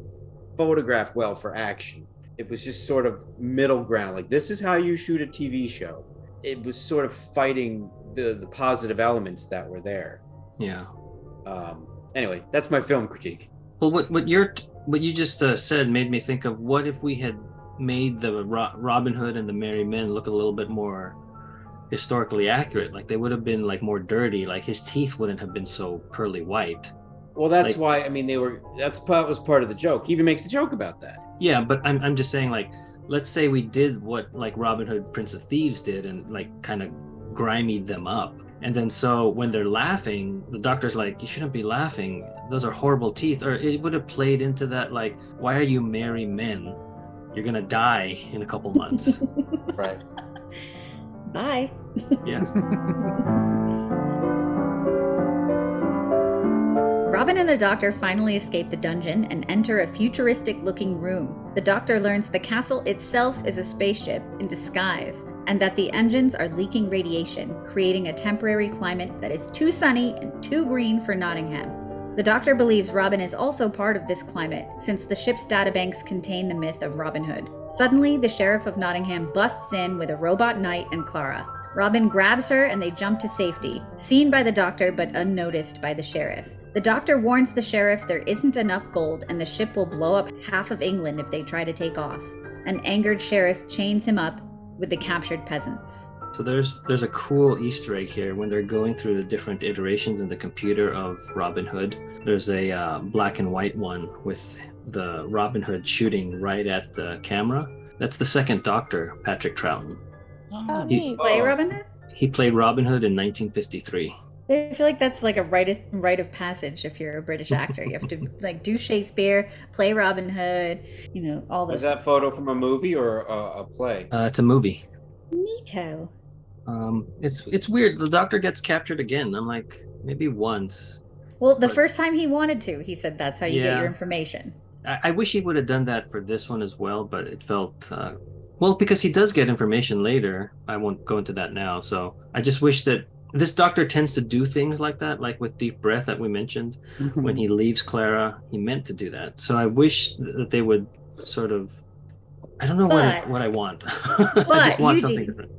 photographed well for action. It was just sort of middle ground. Like this is how you shoot a TV show. It was sort of fighting the the positive elements that were there. Yeah. Um, anyway, that's my film critique. Well, what what you're what you just uh, said made me think of what if we had made the Ro- Robin Hood and the Merry Men look a little bit more historically accurate. Like they would have been like more dirty. Like his teeth wouldn't have been so pearly white. Well, that's Like- why I mean they were. That's that was part of the joke. He even makes the joke about that. Yeah, but I'm I'm just saying like let's say we did what like Robin Hood Prince of Thieves did and like kind of grimied them up. And then so when they're laughing, the doctor's like, You shouldn't be laughing. Those are horrible teeth. Or it would have played into that like, why are you merry men? You're gonna die in a couple months. Right. Bye. yeah. Robin and the Doctor finally escape the dungeon and enter a futuristic looking room. The Doctor learns the castle itself is a spaceship in disguise and that the engines are leaking radiation, creating a temporary climate that is too sunny and too green for Nottingham. The Doctor believes Robin is also part of this climate, since the ship's databanks contain the myth of Robin Hood. Suddenly, the Sheriff of Nottingham busts in with a robot knight and Clara. Robin grabs her and they jump to safety, seen by the Doctor but unnoticed by the Sheriff. The Doctor warns the Sheriff there isn't enough gold and the ship will blow up half of England if they try to take off. An angered Sheriff chains him up with the captured peasants. So there's there's a cool Easter egg here when they're going through the different iterations in the computer of Robin Hood. There's a uh, black and white one with the Robin Hood shooting right at the camera. That's the second Doctor, Patrick Troughton. Oh, He- neat. Play Oh. Robin Hood? He played Robin Hood in 1953. I feel like that's like a rite of, rite of passage if you're a British actor. You have to like do Shakespeare, play Robin Hood, you know, all Was those. that photo from a movie or a, a play? Uh, it's a movie. Neato. Um, it's it's weird. The Doctor gets captured again. I'm like maybe once. Well, the But- first time he wanted to, he said that's how you get your information. I, I wish he would have done that for this one as well, but it felt uh, Well, because he does get information later. I won't go into that now. So I just wish that this doctor tends to do things like that, like with deep breath that we mentioned. Mm-hmm. When he leaves Clara, he meant to do that. So I wish that they would sort of. I don't know what I, what I want. I just want you something do- different.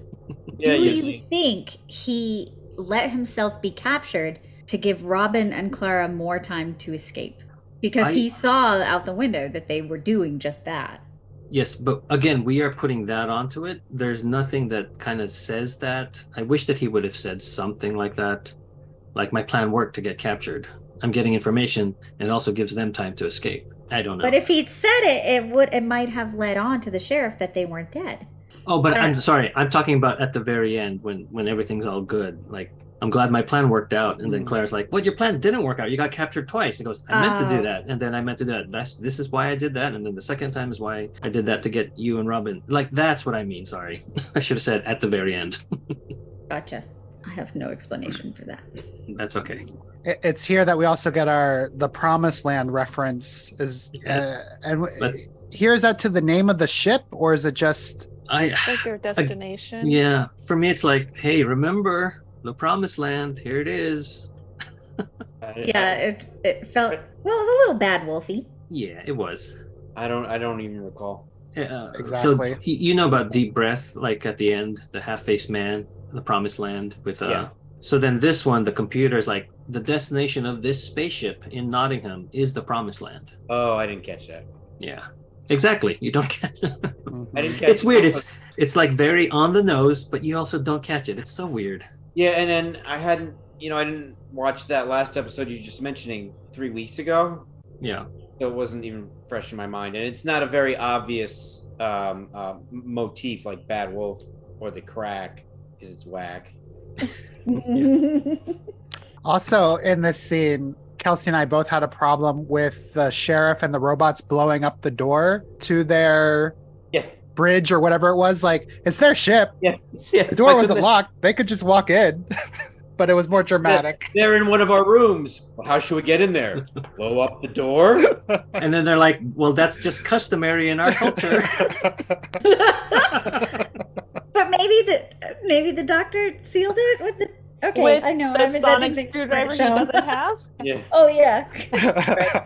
Yeah, Do you you see. think he let himself be captured to give Robin and Clara more time to escape? Because I- he saw out the window that they were doing just that. Yes, but again, we are putting that onto it. There's nothing that kind of says that. I wish that he would have said something like that. Like my plan worked to get captured. I'm getting information and it also gives them time to escape. I don't know. But if he'd said it, it would it might have led on to the sheriff that they weren't dead. oh, but I'm sorry. I'm talking about at the very end when when everything's all good. Like I'm glad my plan worked out. And then Mm. Claire's like, "Well, your plan didn't work out. You got captured twice." He goes, "I meant to Oh. do that, and then I meant to do that. That's this is why I did that, and then the second time is why I did that to get you and Robin. Like that's what I mean. Sorry, I should have said at the very end. Gotcha. I have no explanation for that. That's okay. It's here that we also get our the Promised Land reference. Is Yes. uh, and But- here is that to the name of the ship, or is it just? I like their destination. yeah. For me, it's like, hey, remember the promised land? Here it is. Yeah, it it felt well. It was a little bad, Wolfie. Yeah, it was. I don't. I don't even recall. Yeah, Exactly. So you know about deep breath, like at the end, the half-faced man, the promised land with uh. Yeah. So then this one, the computer is like the destination of this spaceship in Nottingham is the promised land. Oh, I didn't catch that. Yeah, exactly. You don't catch. I didn't catch. it's weird. It's it's like very on the nose, but you also don't catch it. It's so weird. Yeah, and then I hadn't. You know, I didn't watch that last episode you just mentioning three weeks ago. Yeah. so it wasn't even fresh in my mind and it's not a very obvious um, uh, motif like bad wolf or the crack because it's whack Also, in this scene, Kelsey and I both had a problem with the sheriff and the robots blowing up the door to their yeah bridge or whatever it was. Like, it's their ship. yeah, yeah The door wasn't couldn't locked. They could just walk in, but it was more dramatic. they- they're in one of our rooms well, how should we get in there blow up the door And then they're like, "Well, that's just customary in our culture." but maybe the maybe the doctor sealed it with the. Okay, With I know. the I'm sonic inventing screwdriver he doesn't have. yeah Oh yeah.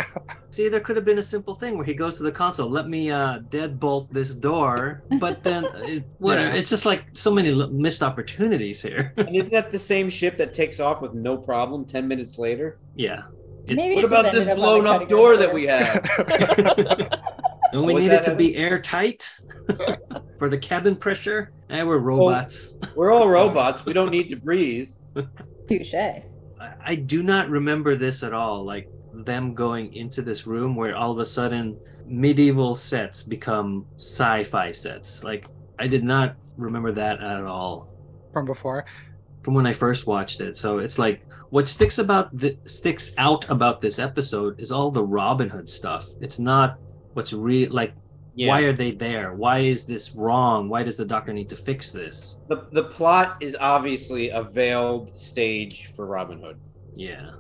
See, there could have been a simple thing where he goes to the console, let me uh, deadbolt this door, but then it, whatever. Yeah. It's just like so many missed opportunities here. and isn't that the same ship that takes off with no problem 10 minutes later yeah. It- Maybe what about this ended up on the blown up door room that we have Don't we Was need it to a- be airtight for the cabin pressure? And we're robots. we're all robots we don't need to breathe Touche. I, I do not remember this at all. Like them going into this room where all of a sudden medieval sets become sci-fi sets. Like I did not remember that at all From before. from when I first watched it. So it's like what sticks about the sticks out about this episode is all the Robin Hood stuff. It's not what's real like yeah why are they there? Why is this wrong? Why does the doctor need to fix this? the, the plot is obviously a veiled stage for robin hood Yeah.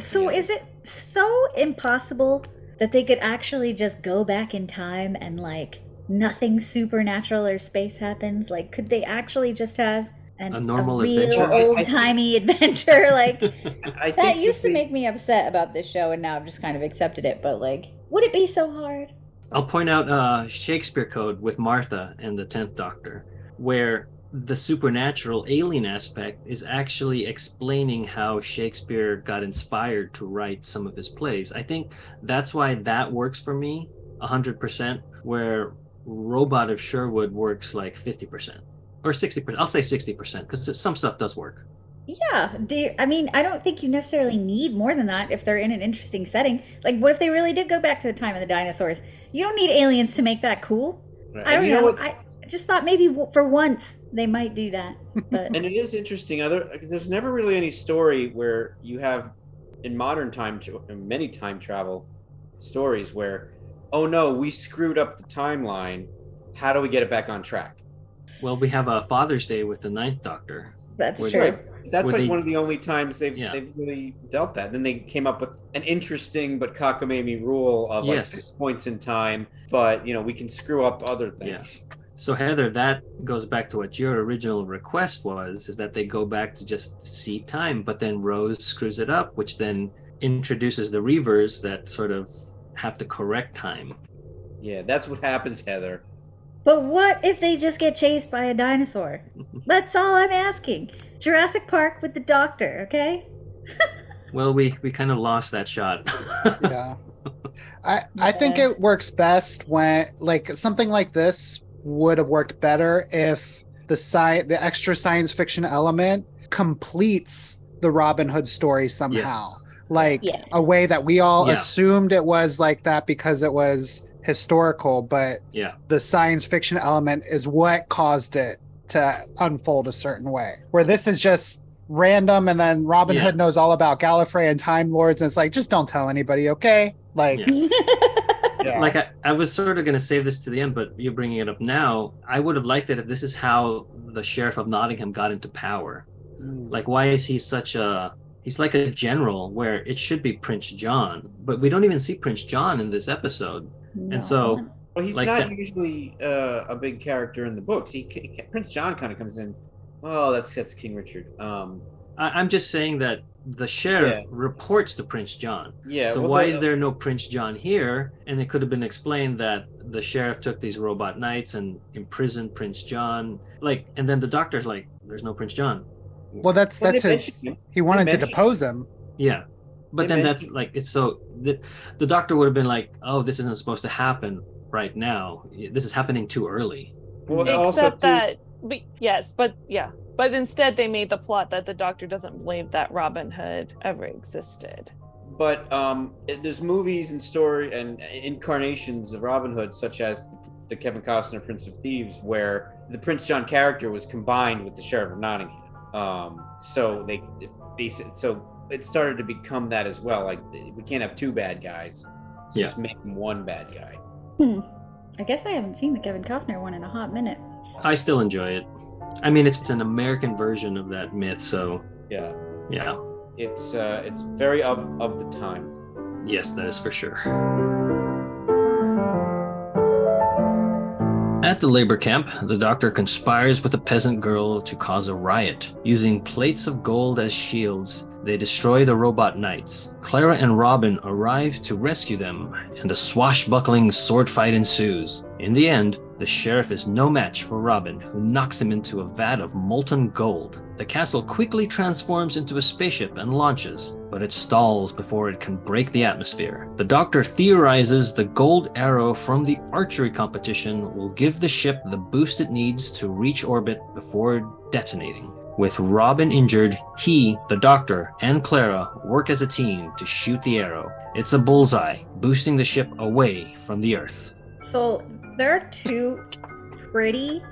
So Yeah. is it so impossible that they could actually just go back in time and like nothing supernatural or space happens? Like, could they actually just have an, A normal real adventure? I- I old timey adventure? Like I that used to we- make me upset about this show, and now I've just kind of accepted it. But like, would it be so hard? I'll point out uh, Shakespeare Code with Martha and the Tenth Doctor, where the supernatural alien aspect is actually explaining how Shakespeare got inspired to write some of his plays. I think that's why that works for me hundred percent, where Robot of Sherwood works like fifty percent or sixty percent. I'll say sixty percent because some stuff does work. Yeah. Do you, I mean, I don't think you necessarily need more than that if they're in an interesting setting. Like, what if they really did go back to the time of the dinosaurs? You don't need aliens to make that cool. I don't you know. what? I just thought maybe for once they might do that. But and it is interesting other uh, there's never really any story where you have in modern time many time travel stories where oh no we screwed up the timeline how do we get it back on track Well, we have a Father's Day with the Ninth Doctor. that's Would- true. Right that's like they- one of the only times they've, Yeah. they've really dealt that then they came up with an interesting but cockamamie rule of like Yes. points in time but you know we can screw up other things So Heather, that goes back to what your original request was, is that they go back to just seed time, but then Rose screws it up, which then introduces the Reapers that sort of have to correct time. Yeah, that's what happens, Heather. But what if they just get chased by a dinosaur? That's all I'm asking. Jurassic Park with the doctor, okay? Well, we we kind of lost that shot. yeah. I I think it works best when like something like this would have worked better if the sci the extra science fiction element completes the Robin Hood story somehow. Yes. Like Yeah. a way that we all Yeah. assumed it was like that because it was historical, but Yeah. the science fiction element is what caused it to unfold a certain way. Where this is just random and then Robin Yeah. Hood knows all about Gallifrey and Time Lords and it's like just don't tell anybody, okay? Like Yeah. yeah. like I, I was sort of going to save this to the end but you're bringing it up now i would have liked it if this is how the sheriff of nottingham got into power Mm. like why is he such a he's like a general where it should be prince john but we don't even see prince john in this episode No. so- Well, he's Like not that- usually uh, a big character in the books. He, he Prince John kind of comes in. Oh, that's that's King Richard. Um, I, i'm just saying that the sheriff Yeah. reports to prince john yeah. so well, why the- is there no prince john here and it could have been explained that the sheriff took these robot knights and imprisoned prince john like and then the doctor's like there's no prince john well that's that's they his he wanted to depose him. Yeah. But They then that's like it's so the, the doctor would have been like, "Oh, this isn't supposed to happen right now. This is happening too early." Well, also, Except too- that, but yes, but yeah, but instead they made the plot that the Doctor doesn't believe that Robin Hood ever existed. but um, it- there's movies and story and incarnations of Robin Hood, such as the Kevin Costner Prince of Thieves, where the Prince John character was combined with the Sheriff of Nottingham. Um, so they, it so it started to become that as well. Like we can't have two bad guys, so Yeah. just make him one bad guy. Hmm. I guess I haven't seen the Kevin Costner one in a hot minute. I still enjoy it. I mean, it's an American version of that myth, so Yeah, yeah. it's uh, it's very of of the time. Yes, that is for sure. At the labor camp, the doctor conspires with a peasant girl to cause a riot. Using plates of gold as shields, they destroy the robot knights. Clara and Robin arrive to rescue them, and a swashbuckling sword fight ensues. In the end, the sheriff is no match for Robin, who knocks him into a vat of molten gold. The castle quickly transforms into a spaceship and launches, but it stalls before it can break the atmosphere. The doctor theorizes the gold arrow from the archery competition will give the ship the boost it needs to reach orbit before detonating. With Robin injured, he, the doctor, and Clara work as a team to shoot the arrow. It's a bullseye, boosting the ship away from the Earth. So there are two pretty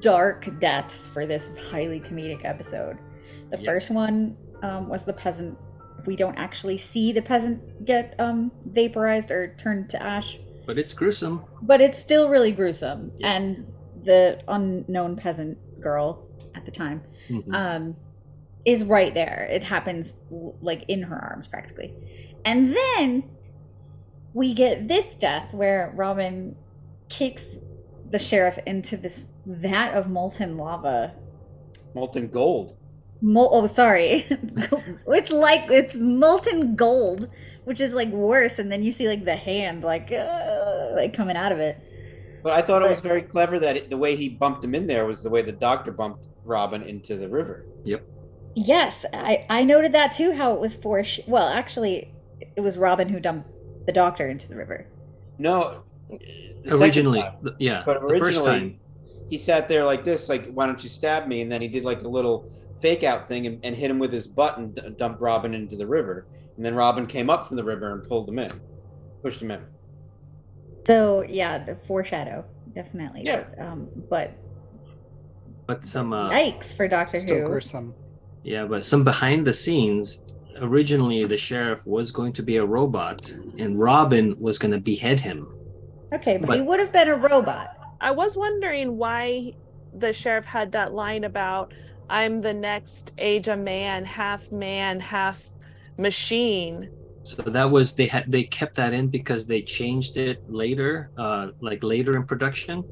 dark deaths for this highly comedic episode. The Yeah. first one um, was the peasant. We don't actually see the peasant get um, vaporized or turned to ash, But it's gruesome. but it's still really gruesome. Yeah. And the unknown peasant girl at the time Mhm. um, is right there. It happens like in her arms practically. And then we get this death where Robin kicks the sheriff into this vat of molten lava. Molten gold. Mol- oh, sorry. it's like it's molten gold, which is like worse. And then you see like the hand like uh, like coming out of it. But I thought it was very clever that it, the way he bumped him in there was the way the doctor bumped Robin into the river. Yep. Yes, I I noted that too. How it was for well, actually, it was Robin who dumped the doctor into the river. No, the Originally, time, th- yeah, but the first originally time. he sat there like this, like "Why don't you stab me?" And then he did like a little fake out thing and, and hit him with his butt and d- dumped Robin into the river. And then Robin came up from the river and pulled him in, pushed him in. So yeah, the foreshadow definitely. Yeah. Um, but But some uh, yikes for Doctor Still Who. gruesome. Yeah, but some behind the scenes. Originally, the sheriff was going to be a robot, and Robin was going to behead him. Okay, but, But- he would have been a robot. I was wondering why the sheriff had that line about I'm the next age of man, half man, half machine. So that was they had they kept that in because they changed it later, uh, like later in production.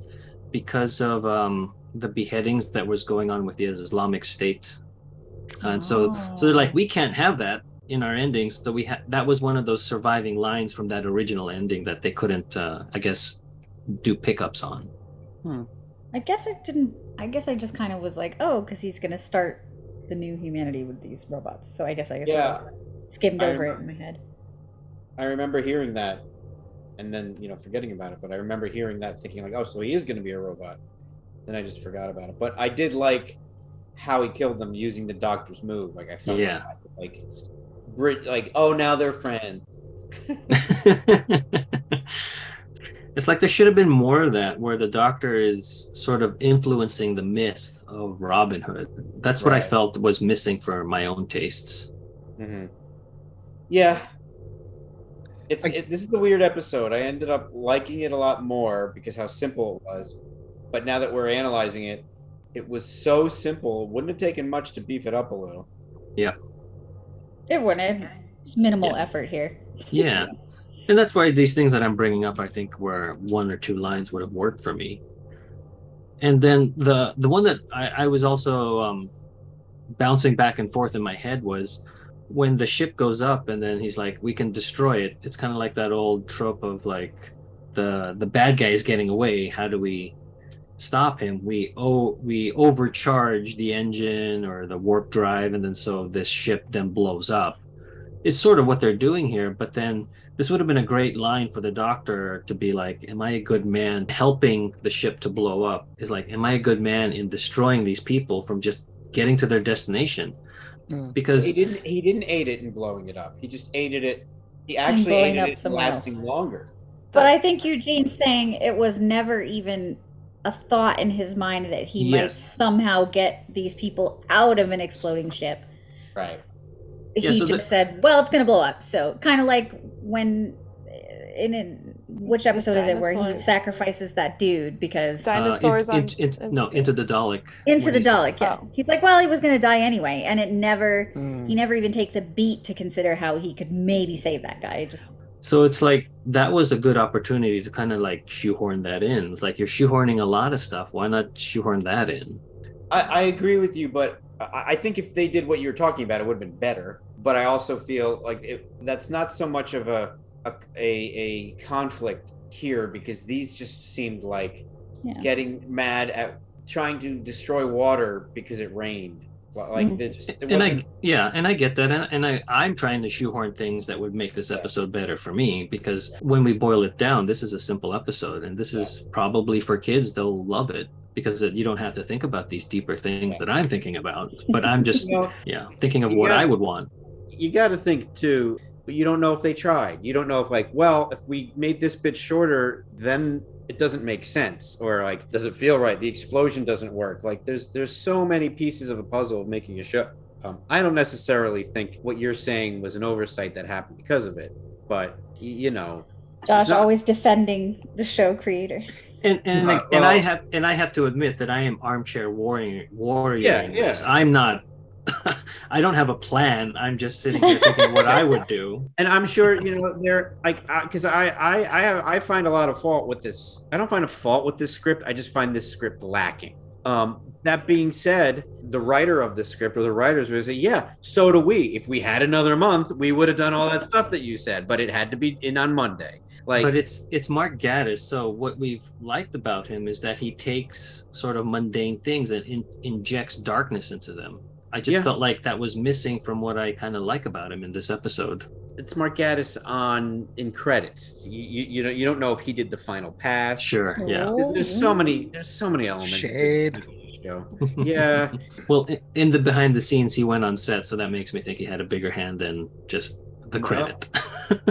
because of um, the beheadings that was going on with the Islamic State, and so so they're like, we can't have that in our endings. So we had that was one of those surviving lines from that original ending that they couldn't, uh, I guess, do pickups on. I guess I didn't. I guess I just kind of was like, oh, because he's gonna start the new humanity with these robots. So I guess I guess Yeah. I skimmed over it in my head. I remember hearing that, and then you know forgetting about it. But I remember hearing that, thinking like, oh, so he is going to be a robot. Then I just forgot about it. But I did like how he killed them using the doctor's move. Like I felt Yeah. like Brit, like oh now they're friends. it's like there should have been more of that where the doctor is sort of influencing the myth of Robin Hood. That's what I felt was missing for my own tastes. Mm-hmm. Yeah. It's Like- it, this is a weird episode. I ended up liking it a lot more because how simple it was. But now that we're analyzing it, it was so simple. It wouldn't have taken much to beef it up a little. Yeah. It wouldn't. It's minimal Yeah. effort here. Yeah. And that's why these things that I'm bringing up, I think, where one or two lines would have worked for me. And then the the one that I, I was also um, bouncing back and forth in my head was when the ship goes up and then he's like, "We can destroy it." It's kind of like that old trope of like the the bad guy is getting away. How do we stop him? We oh we overcharge the engine or the warp drive, and then so this ship then blows up. It's sort of what they're doing here, but then this would have been a great line for the doctor to be like, Am I a good man helping the ship to blow up? Is like, Am I a good man in destroying these people from just getting to their destination? Mm. Because He didn't he didn't aid it in blowing it up. He just aided it. He actually blowing aided up it in someone else. lasting longer. But I think Eugene's saying it was never even a thought in his mind that he might somehow get these people out of an exploding ship. Right. Yeah, he so just the- said, "Well, it's going to blow up." So kind of like when in, in which episode is it where he sacrifices that dude because uh, in- Dinosaurs on in- in- s- no, into the Dalek. into the Dalek. Yeah, Oh. he's like, "Well, he was going to die anyway," and it never. Mm. He never even takes a beat to consider how he could maybe save that guy. It just So it's like that was a good opportunity to kind of like shoehorn that in. It's like you're shoehorning a lot of stuff. Why not shoehorn that in? I, I agree with you, but I, I think if they did what you're talking about, it would have been better. But I also feel like it, that's not so much of a a, a a conflict here because these just seemed like Yeah. getting mad at trying to destroy water because it rained. Well, Like Mhm. they just and I yeah, and I get that, and, and I I'm trying to shoehorn things that would make this episode better for me because when we boil it down, this is a simple episode, and this is probably for kids. They'll love it because you don't have to think about these deeper things that I'm thinking about. But I'm just you know, yeah thinking of what got- I would want. you got to think too but you don't know if they tried you don't know if like well if we made this bit shorter then it doesn't make sense or like does it feel right the explosion doesn't work like there's there's so many pieces of a puzzle of making a show um, i don't necessarily think what you're saying was an oversight that happened because of it but you know Josh not- always defending the show creators. And and Right, like, and I have and I have to admit that I am armchair warrior warrior. Yeah, yeah. I'm not. I don't have a plan. I'm just sitting here thinking what I would do. and i'm sure you know they're like because I, I i have i find a lot of fault with this i don't find a fault with this script i just find this script lacking um that being said the writer of the script or the writers would say yeah so do we if we had another month we would have done all that stuff that you said but it had to be in on monday like but it's it's Mark Gatiss. So what we've liked about him is that he takes sort of mundane things and in, injects darkness into them. I just Yeah. felt like that was missing from what I kind of like about him in this episode. it's mark gatiss on in credits you, you you don't you don't know if he did the final pass Sure. Yeah. Oh. There's- there's so many there's so many elements Shade. yeah well, i- in the behind the scenes, he went on set, so that makes me think he had a bigger hand than just the Well. credit.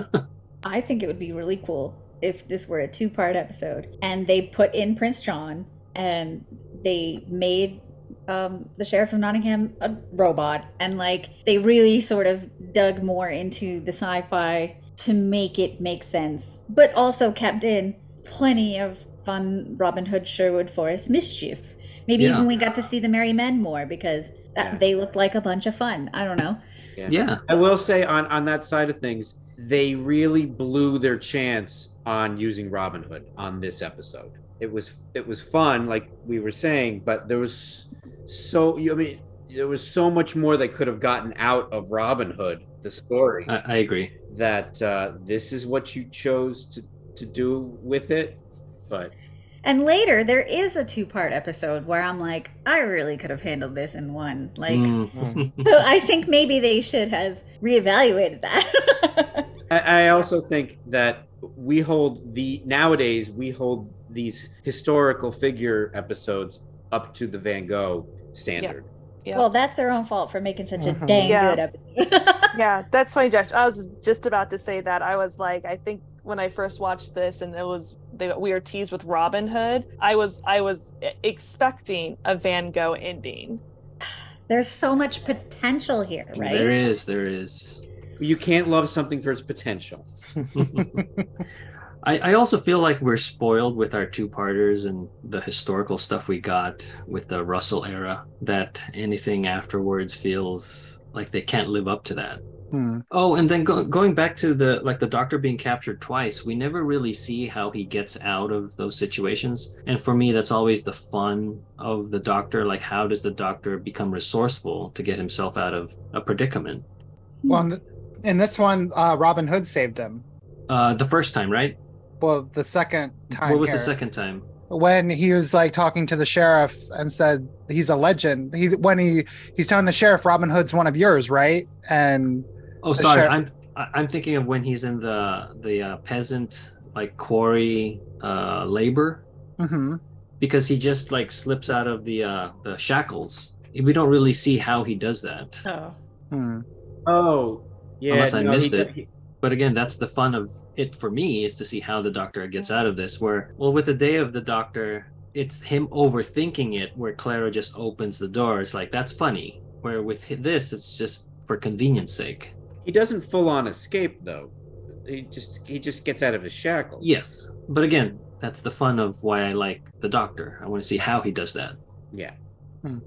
I think it would be really cool if this were a two part episode and they put in Prince John and they made um, the Sheriff of Nottingham a robot and like they really sort of dug more into the sci fi to make it make sense, but also kept in plenty of fun Robin Hood Sherwood Forest mischief. Maybe Yeah. even we got to see the Merry Men more because that, Yeah. they looked like a bunch of fun. I don't know. yeah. I will say on on that side of things, they really blew their chance on using Robin Hood on this episode. It was it was fun, like we were saying, but there was so I mean there was so much more that could have gotten out of Robin Hood, the story. I, I agree. that uh, this is what you chose to to do with it, but And later, there is a two part episode where I'm like, I really could have handled this in one. Like, Mm. so I think maybe they should have reevaluated that. I, I also think that we hold the nowadays we hold these historical figure episodes up to the Van Gogh standard. Yeah. Well, that's their own fault for making such a Mhm. dang Yeah. good episode. yeah, that's funny, Josh. I was just about to say that. I was like, I think when I first watched this and it was they, we were teased with Robin Hood, I was I was expecting a Van Gogh ending. There's so much potential here, right? There is, there is. You can't love something for its potential. I, I also feel like we're spoiled with our two parters and the historical stuff we got with the Russell era, that anything afterwards feels like they can't live up to that. Hmm. Oh, and then go, going back to the like the doctor being captured twice, we never really see how he gets out of those situations. And for me, that's always the fun of the doctor. Like, how does the doctor become resourceful to get himself out of a predicament? Well, in, th- in this one, uh, Robin Hood saved him. Uh, the first time, right? Well, the second time. what was here, the second time? When he was like talking to the sheriff and said he's a legend. He when he he's telling the sheriff Robin Hood's one of yours, right? And Oh, sorry. sheriff- I'm I- I'm thinking of when he's in the the uh, peasant like quarry uh, labor mhm. because he just like slips out of the uh, the shackles. We don't really see how he does that. Oh. Hmm. Oh, yeah. Unless I no, missed he- it. he- But again, that's the fun of it for me is to see how the doctor gets out of this. Where well, with the day of the doctor, it's him overthinking it. Where Clara just opens the door. It's like that's funny. Where with this, it's just for convenience sake. He doesn't full on escape though. He just he just gets out of his shackles. Yes, but again, that's the fun of why I like the doctor. I want to see how he does that. Yeah. Hmm.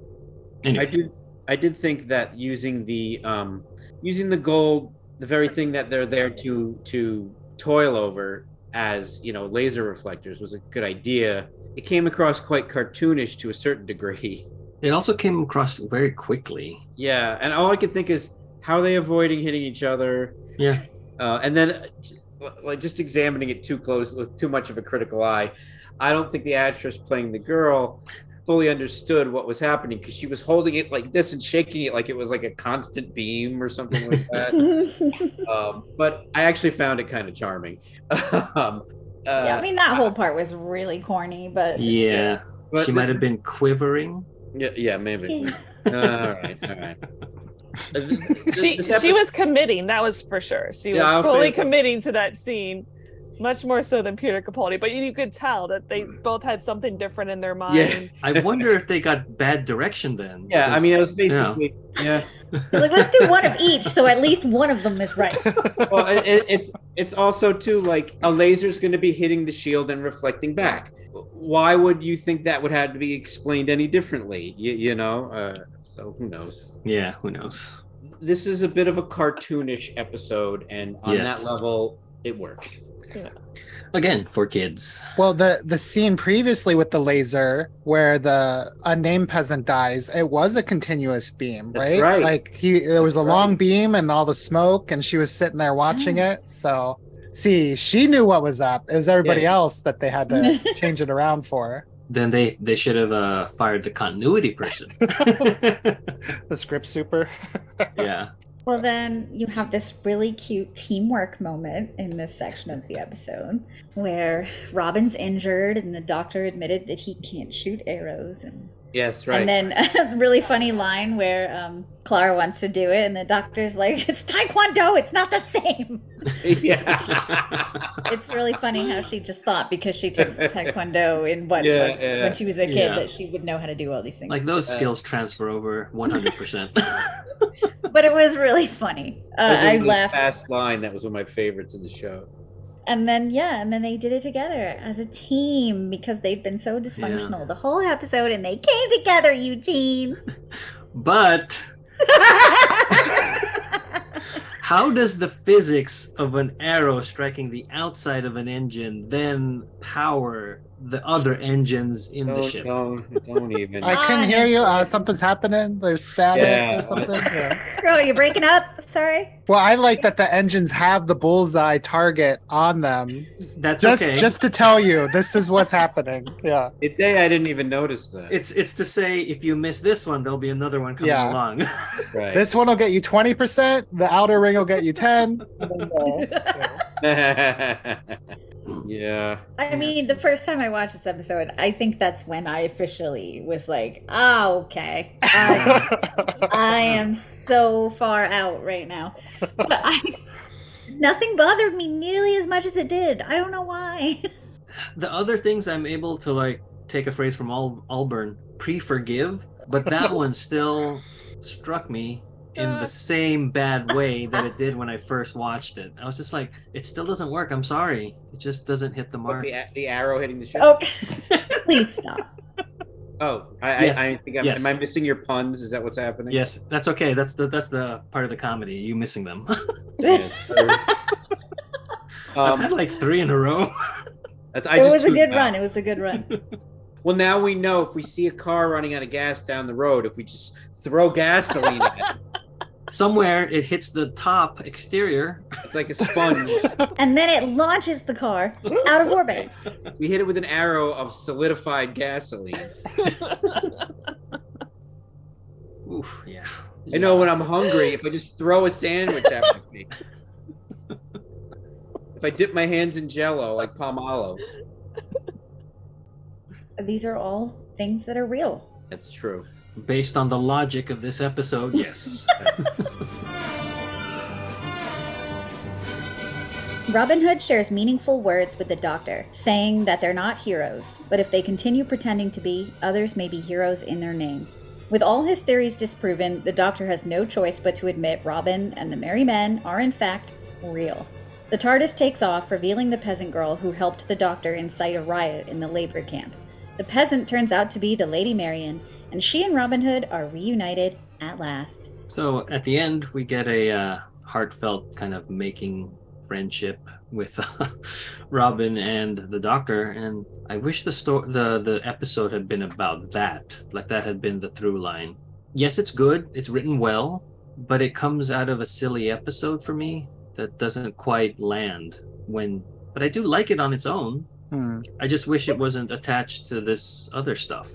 Anyway, I did I did think that using the um using the gold, the very thing that they're there to to toil over as, you know, laser reflectors was a good idea. It came across quite cartoonish to a certain degree. it also came across very quickly. Yeah, and all I could think is how are they avoiding hitting each other? Yeah. Uh, and then, uh, like, just examining it too close with too much of a critical eye, I don't think the actress playing the girl fully understood what was happening because she was holding it like this and shaking it like it was like a constant beam or something like that. um, but I actually found it kind of charming. um, uh, yeah, I mean that whole part was really corny, but Yeah, but she might have been quivering. Yeah, yeah, maybe. all right, all right. Uh, th- th- She she was committing, that was for sure. She Yeah, I was was fully committing to that scene, much more so than Peter Capaldi. But you could tell that they both had something different in their mind. Yeah. I wonder if they got bad direction then. Yeah, I mean, it was basically yeah. like let's do one of each, so at least one of them is right. well, it, it, it's it's also too like a laser's going to be hitting the shield and reflecting back. Why would you think that would have to be explained any differently? You, you know, uh, so who knows? yeah, who knows? This is a bit of a cartoonish episode, and on Yes. that level, it works. Again, for kids. Well, the the scene previously with the laser where the unnamed peasant dies, it was a continuous beam, That's right? right. Like he, it was a long right. beam and all the smoke, and she was sitting there watching it. So, see, she knew what was up. It was everybody Yeah. else that they had to change it around for. Then they they should have uh, fired the continuity person. The script super. yeah. Well, then you have this really cute teamwork moment in this section of the episode where Robin's injured and the doctor admitted that he can't shoot arrows. And, Yes, right. and then a really funny line where um, Clara wants to do it and the doctor's like, it's Taekwondo, it's not the same. yeah. It's really funny how she just thought because she took Taekwondo in what, Yeah, like, yeah. when she was a kid Yeah. that she would know how to do all these things. like those Uh, skills transfer over 100%. but it was really funny. Uh, That was a I laughed. Fast line. That was one of my favorites in the show. And then yeah, and then they did it together as a team because they'd been so dysfunctional the whole episode, and they came together, Eugene. but how does the physics of an arrow striking the outside of an engine then power the other engines in the Don't, ship. don't, don't even. I can't hear you. Uh, something's happening. There's static Yeah. or something. Yeah. Girl, you're breaking up. Sorry. Well, I like that the engines have the bullseye target on them. That's Just, okay. just to tell you, this is what's happening. Yeah. Today I didn't even notice that. it's it's to say if you miss this one, there'll be another one coming Yeah. along. right. This one will get you 20%. The outer ring will get you 10. And then the- yeah. I mean, the first time I watched this episode, I think that's when I officially was like, "Ah, okay, I, I am so far out right now." But I, nothing bothered me nearly as much as it did. I don't know why. the other things I'm able to like take a phrase from Al- Auburn, pre-forgive, but that one still struck me in the same bad way that it did when I first watched it. I was just like, it still doesn't work. I'm sorry. It just doesn't hit the mark. the, the arrow hitting the ship? Okay, please stop. Oh, I, Yes. I, I think I'm, Yes. am I missing your puns? Is that what's happening? Yes, that's okay. That's the that's the part of the comedy. You missing them. Yeah, I've had um, like three in a row. that's, I it just was a good out. run. It was a good run. Well, now we know if we see a car running out of gas down the road, if we just throw gasoline at it, Somewhere it hits the top exterior. it's like a sponge. And then it launches the car out of orbit. we hit it with an arrow of solidified gasoline. Oof, yeah. I know when I'm hungry, if I just throw a sandwich at me. If I dip my hands in jello like Palmolive. These are all things that are real. That's true. Based on the logic of this episode, yes. Robin Hood shares meaningful words with the Doctor, saying that they're not heroes, but if they continue pretending to be, others may be heroes in their name. With all his theories disproven, the Doctor has no choice but to admit Robin and the Merry Men are in fact real. The TARDIS takes off, revealing the peasant girl who helped the Doctor incite a riot in the labor camp. The peasant turns out to be the Lady Marian, and she and Robin Hood are reunited at last. So at the end, we get a uh, heartfelt kind of making friendship with uh, Robin and the Doctor, and I wish the sto- the the episode had been about that, like that had been the through line. Yes, it's good, it's written well, but it comes out of a silly episode for me that doesn't quite land when. But I do like it on its own. Hmm. I just wish it wasn't attached to this other stuff.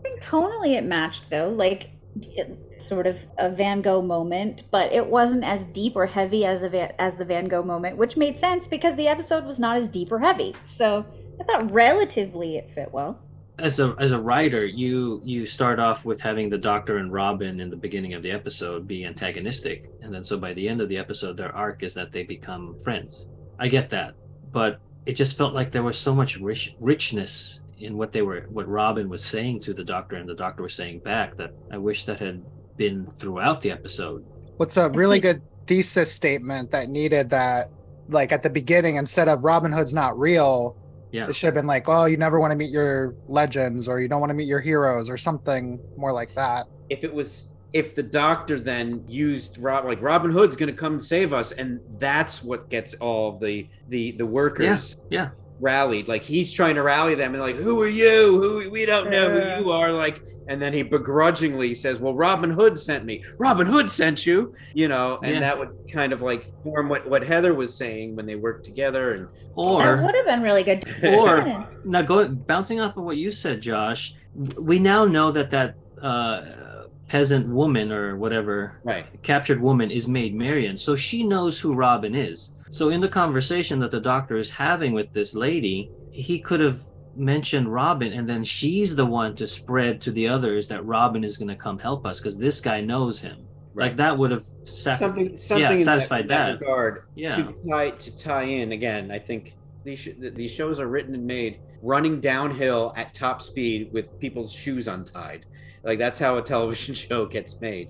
I think tonally it matched though, like it, sort of a Van Gogh moment, but it wasn't as deep or heavy as a as the Van Gogh moment, which made sense because the episode was not as deep or heavy. So I thought relatively it fit well. as a as a writer you you start off with having the doctor and robin in the beginning of the episode be antagonistic and then so by the end of the episode their arc is that they become friends i get that but it just felt like there was so much rich, richness in what they were what robin was saying to the doctor and the doctor was saying back that i wish that had been throughout the episode What's a really good thesis statement that needed that, like at the beginning, instead of Robin Hood's not real, yeah it should have been like, oh, you never want to meet your legends or you don't want to meet your heroes or something more like that. If it was if the doctor then used Rob like Robin Hood's gonna come save us, and that's what gets all of the the the workers yeah rallied. Like he's trying to rally them and like, who are you? Who we don't know who you are. Like, and then he begrudgingly says, "Well, Robin Hood sent me. Robin Hood sent you." You know, and Yeah. that would kind of like form what what Heather was saying when they worked together. And that or would have been really good. Or- now going bouncing off of what you said josh we now know that that uh peasant woman or whatever right, captured woman is maid marian so she knows who robin is so in the conversation that the doctor is having with this lady he could have mentioned robin and then she's the one to spread to the others that robin is going to come help us because this guy knows him right. like that would have sat- something something yeah, in that- satisfied in that, that. regard. yeah to tie to tie in again i think these sh- these shows are written and made running downhill at top speed with people's shoes untied like that's how a television show gets made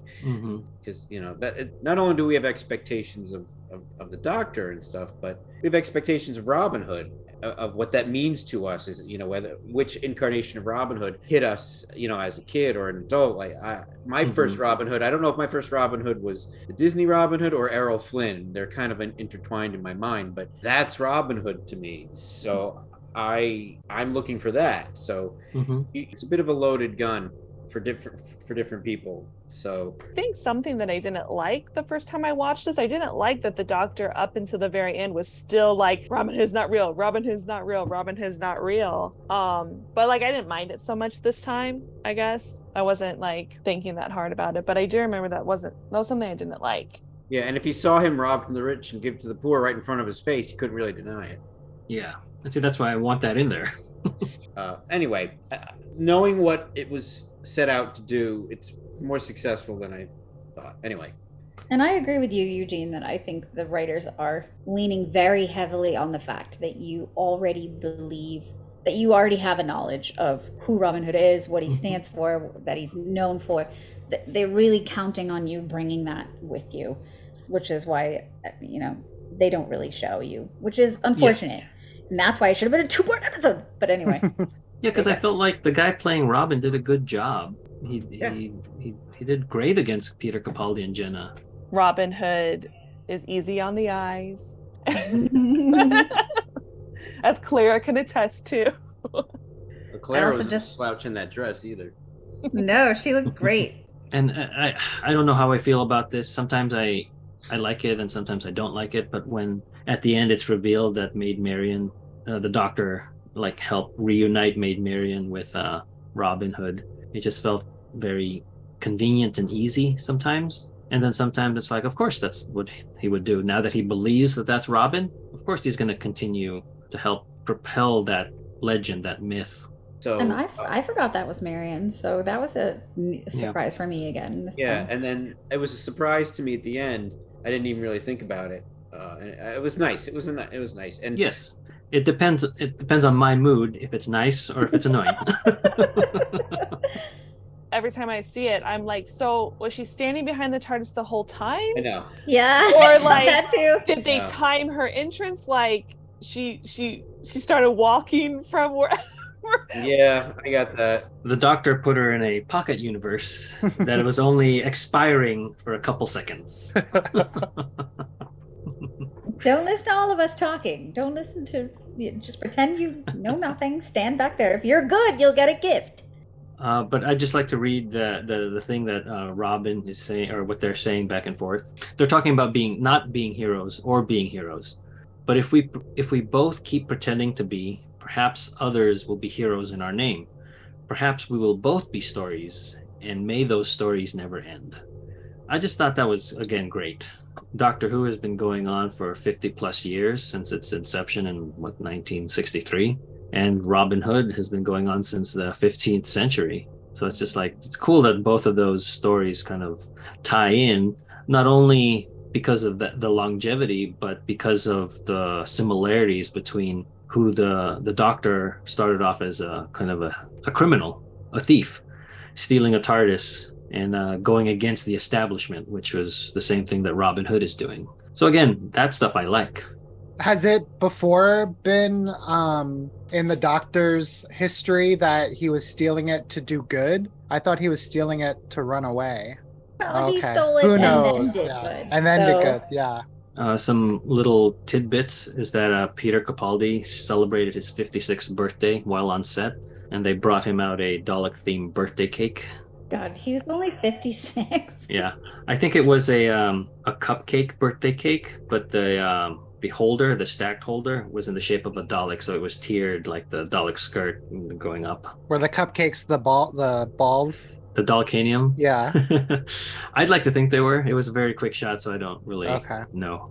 because you know that it- not only do we have expectations of, of of the doctor and stuff but we have expectations of robin hood of, what that means to us is you know whether which incarnation of robin hood hit us you know as a kid or an adult like I, my first Mhm. robin hood i don't know if my first robin hood was the disney robin hood or errol flynn they're kind of in- intertwined in my mind but that's robin hood to me so I I'm looking for that. So Mhm. it's a bit of a loaded gun for different for different people. So I think something that I didn't like the first time I watched this, I didn't like that the doctor up until the very end was still like Robin Hood's not real, Robin Hood's not real, Robin Hood's not real. Um, but like I didn't mind it so much this time, I guess. I wasn't like thinking that hard about it, but I do remember that wasn't that was something I didn't like. yeah, and if he saw him rob from the rich and give to the poor right in front of his face, he couldn't really deny it. Yeah. And see, that's why I want that in there. Uh, anyway, uh, knowing what it was set out to do, it's more successful than I thought. Anyway, And I agree with you, Eugene, that I think the writers are leaning very heavily on the fact that you already believe that you already have a knowledge of who Robin Hood is, what he Mhm. stands for, that he's known for. They're really counting on you bringing that with you, which is why, you know, they don't really show you, which is unfortunate. And that's why it should have been a two part episode. But anyway, Yeah, because I felt like the guy playing Robin did a good job. He Yeah. he, he he did great against Peter Capaldi and Jenna. Robin Hood is easy on the eyes. As Clara can attest to. but Claire wasn't just- slouch in that dress either. no, she looked great. And I I I don't know how I feel about this. Sometimes I I like it and sometimes I don't like it. But when at the end it's revealed that Maid Marian, uh, the Doctor, like help reunite Maid Marian with uh, Robin Hood, it just felt very convenient and easy sometimes. And then sometimes it's like, of course, that's what he would do. Now that he believes that that's Robin, of course he's going to continue to help propel that legend, that myth. So And I, uh, I forgot that was Marian, so that was a n- Yeah. surprise for me again. Yeah, time. and then it was a surprise to me at the end. I didn't even really think about it. Uh, and it was nice. It was a, it was nice. And Yes, it depends. It depends on my mood if it's nice or if it's annoying. Every time I see it, I'm like, so was she standing behind the TARDIS the whole time? I know. yeah, Or, like- that too. Did they Yeah. time her entrance like she she she started walking from where Yeah, I got that. the doctor put her in a pocket universe that was only expiring for a couple seconds. Don't listen to all of us talking. Don't listen to. Just pretend you know nothing. Stand back there. If you're good, you'll get a gift. Uh, but I'd just like to read the the, the thing that uh, Robin is saying, or what they're saying back and forth. They're talking about being not being heroes or being heroes, but if we if we both keep pretending to be, perhaps others will be heroes in our name. Perhaps we will both be stories, and may those stories never end. I just thought that was again great. Doctor Who has been going on for 50 plus years since its inception in what 1963 and Robin Hood has been going on since the 15th century. So it's just like it's cool that both of those stories kind of tie in, not only because of the, the longevity, but because of the similarities between who the the Doctor started off as a kind of a, a criminal, a thief, stealing a TARDIS and uh, going against the establishment, which was the same thing that Robin Hood is doing. So again, that stuff I like. Has it before been um, in the doctor's history that he was stealing it to do good? I thought he was stealing it to run away. Well, he okay. stole it Who and knows? then did yeah. good. And then so, did good. Yeah. Uh, some little tidbits is that uh, Peter Capaldi celebrated his 56th birthday while on set, and they brought him out a Dalek themed birthday cake. God, he was only 56. Yeah, I think it was a um, a cupcake birthday cake, but the um, the holder, the stacked holder, was in the shape of a Dalek, so it was tiered like the Dalek skirt going up. Were the cupcakes the ball the balls? The Dalekanium. Yeah. I'd like to think they were. It was a very quick shot, so I don't really Okay. know.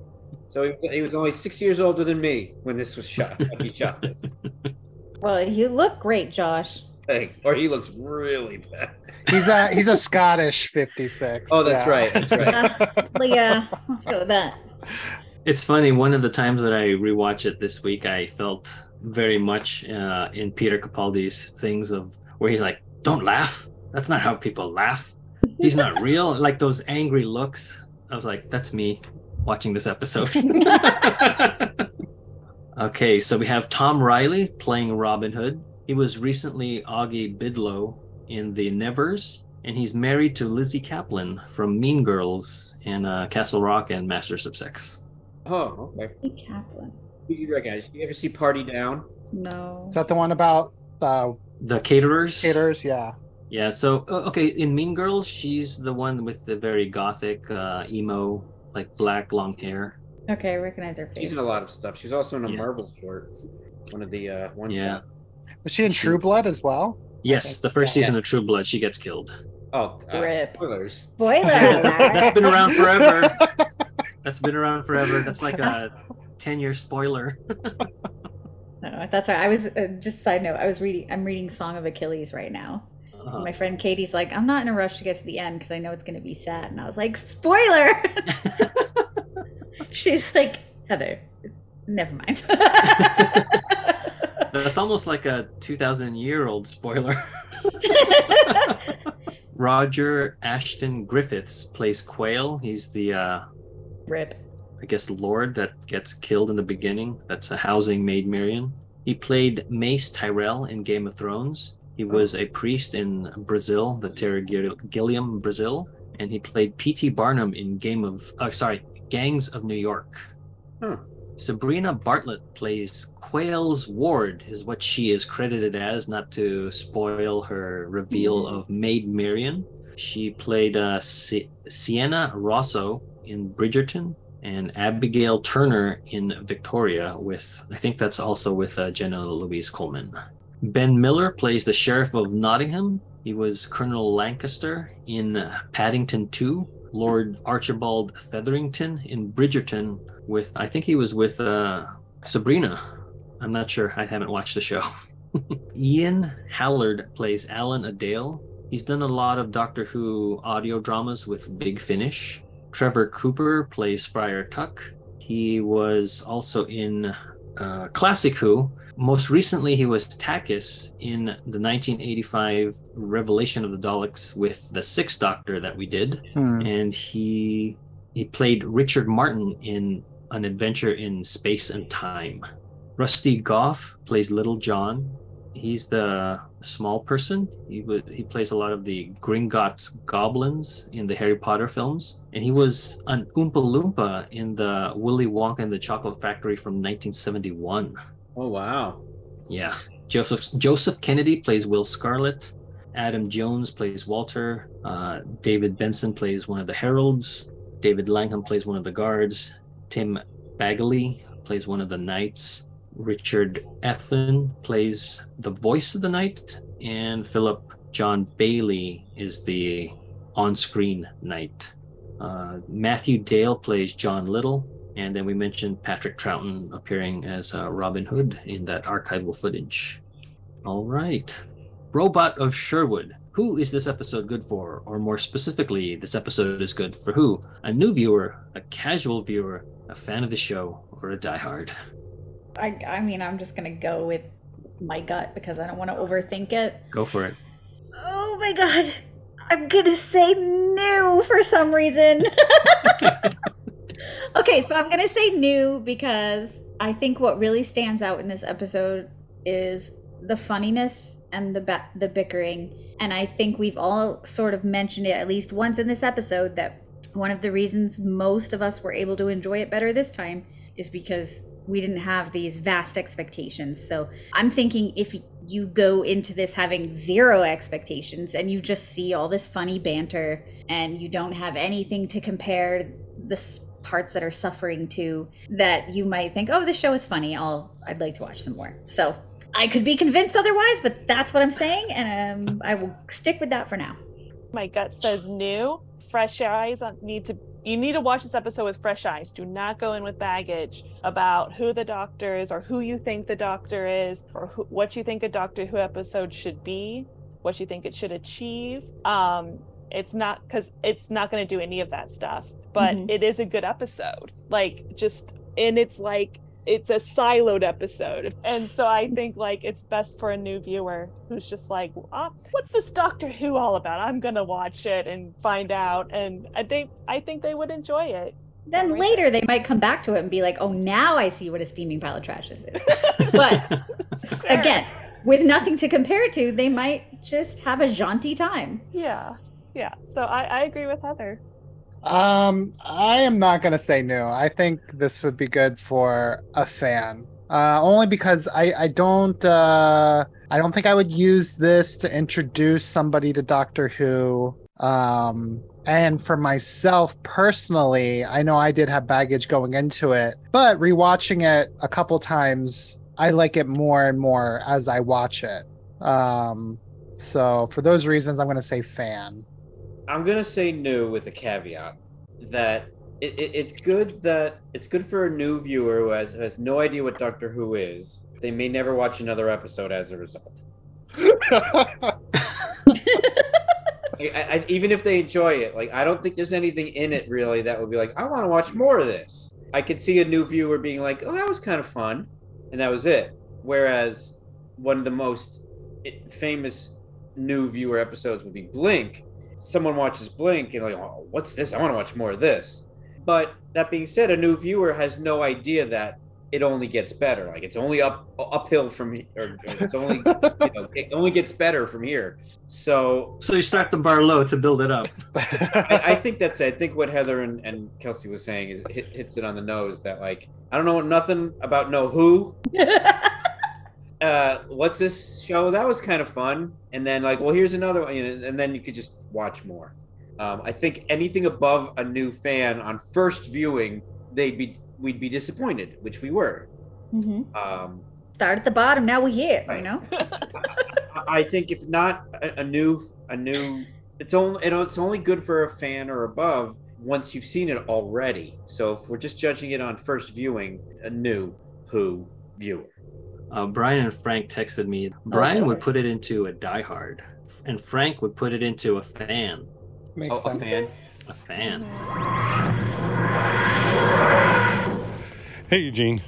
So he, he was only six years older than me when this was shot. When he shot this, Well, you look great, Josh. Thanks. or he looks really bad. He's a he's a Scottish 56. Oh, that's yeah. right. That's right. Yeah, let's go with that. It's funny. One of the times that I rewatch it this week, I felt very much uh, in Peter Capaldi's things of where he's like, "Don't laugh. That's not how people laugh. He's not real." Like those angry looks. I was like, "That's me watching this episode." okay, so we have Tom Riley playing Robin Hood. He was recently Augie Bidlow in The Nevers, and he's married to Lizzy Caplan from Mean Girls and uh, Castle Rock and Masters of Sex. Oh, okay. Kaplan. Who do you recognize? You ever see Party Down? No. Is that the one about uh, The caterers. caterers? Yeah. Yeah. So okay, in Mean Girls, she's the one with the very gothic uh, emo, like black long hair. Okay, I recognize her face. She's in a lot of stuff. She's also in a Yeah. Marvel short. One of the uh, one Yeah. shot. Was she in True Blood as well? Yes, think- the first yeah. season of True Blood, she gets killed. Oh, uh, Rip. spoilers. Spoiler That's alert. been around forever. That's been around forever. That's like a ten-year spoiler. No, that's why I was uh, just side note. I was reading. I'm reading Song of Achilles right now. Uh-huh. My friend Katie's like, I'm not in a rush to get to the end because I know it's going to be sad. And I was like, spoiler. She's like, Heather, never mind. That's almost like a two thousand year old spoiler. Roger Ashton Griffiths plays Quayle. He's the uh, Rip. I guess Lord that gets killed in the beginning. That's a housing Maid Marian. He played Mace Tyrell in Game of Thrones. He was a priest in Brazil, the Terry Gil- Gilliam, Brazil, and he played P.T. Barnum in Game of, uh, sorry, Gangs of New York. Huh. Sabrina Bartlett plays Quayle's ward, is what she is credited as, not to spoil her reveal of Maid Marian. She played uh, Si- Sienna Rosso in Bridgerton and Abigail Turner in Victoria, with I think that's also with uh, Jenna Louise Coleman. Ben Miller plays the Sheriff of Nottingham. He was Colonel Lancaster in Paddington 2, Lord Archibald Featherington in Bridgerton, with I think he was with uh, Sabrina. I'm not sure. I haven't watched the show. Ian Hallard plays Alan Adale. He's done a lot of Doctor Who audio dramas with Big Finish. Trevor Cooper plays Friar Tuck. He was also in uh, Classic Who. Most recently, he was Takis in the 1985 Revelation of the Daleks with the Sixth Doctor that we did Hmm. and he he played Richard Martin in An Adventure in Space and Time. Rusty Goffe plays Little John. He's the small person. He would he plays a lot of the Gringotts goblins in the Harry Potter films, and he was an Oompa Loompa in the Willy Wonka and the Chocolate Factory from 1971. Oh wow. Yeah. Joseph Joseph Kennedy plays Will Scarlet. Adam Jones plays Walter. Uh, David Benson plays one of the heralds. David Langham plays one of the guards. Tim Baggaley plays one of the knights. Richard Elfyn plays the voice of the knight, and Philip John Bailey is the on-screen knight. Uh, Matthew Dale plays John Little, and then we mentioned Patrick Troughton appearing as uh, Robin Hood in that archival footage. All right. Robot of Sherwood. Who is this episode good for? Or more specifically, this episode is good for who? A new viewer, a casual viewer, a fan of the show, or a diehard? I, I mean, I'm just going to go with my gut because I don't want to overthink it. Go for it. Oh my god. I'm going to say new for some reason. okay, so I'm going to say new because I think what really stands out in this episode is the funniness and the ba- the bickering. And I think we've all sort of mentioned it at least once in this episode that one of the reasons most of us were able to enjoy it better this time is because we didn't have these vast expectations. So I'm thinking if you go into this having zero expectations and you just see all this funny banter and you don't have anything to compare the parts that are suffering to, that you might think, oh, this show is funny. I'll I'd like to watch some more. So I could be convinced otherwise, but that's what I'm saying, and um, I will stick with that for now. My gut says new. Fresh eyes need to. You need to watch this episode with fresh eyes. Do not go in with baggage about who the doctor is, or who you think the doctor is, or who, what you think a Doctor Who episode should be, what you think it should achieve. Um, it's not because it's not going to do any of that stuff, but Mhm. it is a good episode. Like just, and it's like it's a siloed episode and so i think like it's best for a new viewer who's just like ah, what's this doctor who all about i'm gonna watch it and find out and i think i think they would enjoy it Then Right. later they might come back to it and be like, "Oh, now I see what a steaming pile of trash this is." But Sure. again, with nothing to compare it to, they might just have a jaunty time. yeah yeah so i i agree with heather Um, I am not gonna say new. I think this would be good for a fan. Uh, only because I I don't uh, I don't think I would use this to introduce somebody to Doctor Who. Um, and for myself personally, I know I did have baggage going into it, but rewatching it a couple times, I like it more and more as I watch it. Um, so for those reasons, I'm going to say fan. I'm gonna say new with a caveat that it, it, it's good that it's good for a new viewer who has, has no idea what Doctor Who is. They may never watch another episode as a result. I, I, even if they enjoy it, like I don't think there's anything in it really that would be like, I want to watch more of this. I could see a new viewer being like, oh, that was kind of fun, and that was it. Whereas one of the most famous new viewer episodes would be Blink. Someone watches Blink and like, oh, what's this? I want to watch more of this. But that being said, a new viewer has no idea that it only gets better. Like it's only up uphill from here, or it's only you know, it only gets better from here. So so you start the bar low to build it up. I, I, think that's it. I think what Heather and, and Kelsey was saying is hit, hits it on the nose. That like I don't know nothing about no who. uh, what's this show? That was kind of fun. And then like, well, here's another one, and then you could just watch more. Um, I think anything above a new fan on first viewing, they'd be we'd be disappointed, which we were. Mm-hmm. Um, Start at the bottom. Now we're here. You know. I, I think if not a, a, new a new, it's only you know it's only good for a fan or above once you've seen it already. So if we're just judging it on first viewing, a new Who viewer. Uh, Brian and Frank texted me. Brian would put it into a diehard, and Frank would put it into a fan. Makes oh, sense. a fan. A fan. Hey Eugene,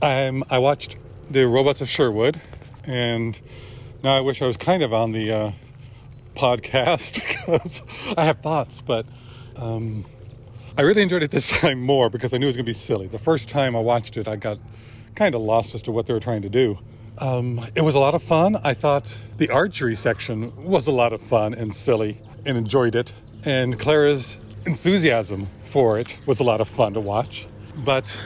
um, I watched the Robots of Sherwood, and now I wish I was kind of on the uh, podcast because I have thoughts, but um, I really enjoyed it this time more because I knew it was going to be silly. The first time I watched it, I got kind of lost as to what they were trying to do. Um, it was a lot of fun. I thought the archery section was a lot of fun and silly and enjoyed it. And Clara's enthusiasm for it was a lot of fun to watch. But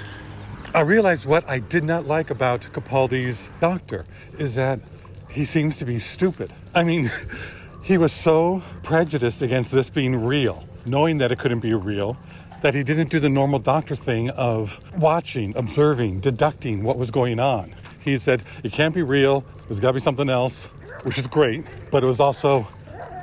I realized what I did not like about Capaldi's doctor is that he seems to be stupid. I mean, he was so prejudiced against this being real, knowing that it couldn't be real, that he didn't do the normal doctor thing of watching, observing, deducting what was going on. He said, it can't be real, there's got to be something else, which is great, but it was also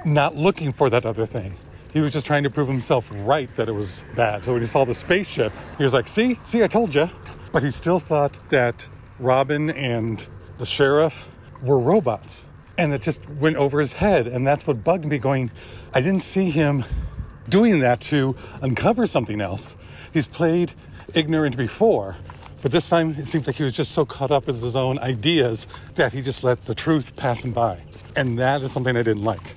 not looking for that other thing. He was just trying to prove himself right that it was bad. So when he saw the spaceship, he was like, see, see, I told you. But he still thought that Robin and the sheriff were robots. And it just went over his head. And that's what bugged me going, I didn't see him doing that to uncover something else. He's played ignorant before, but this time it seems like he was just so caught up with his own ideas that he just let the truth pass him by. And that is something I didn't like.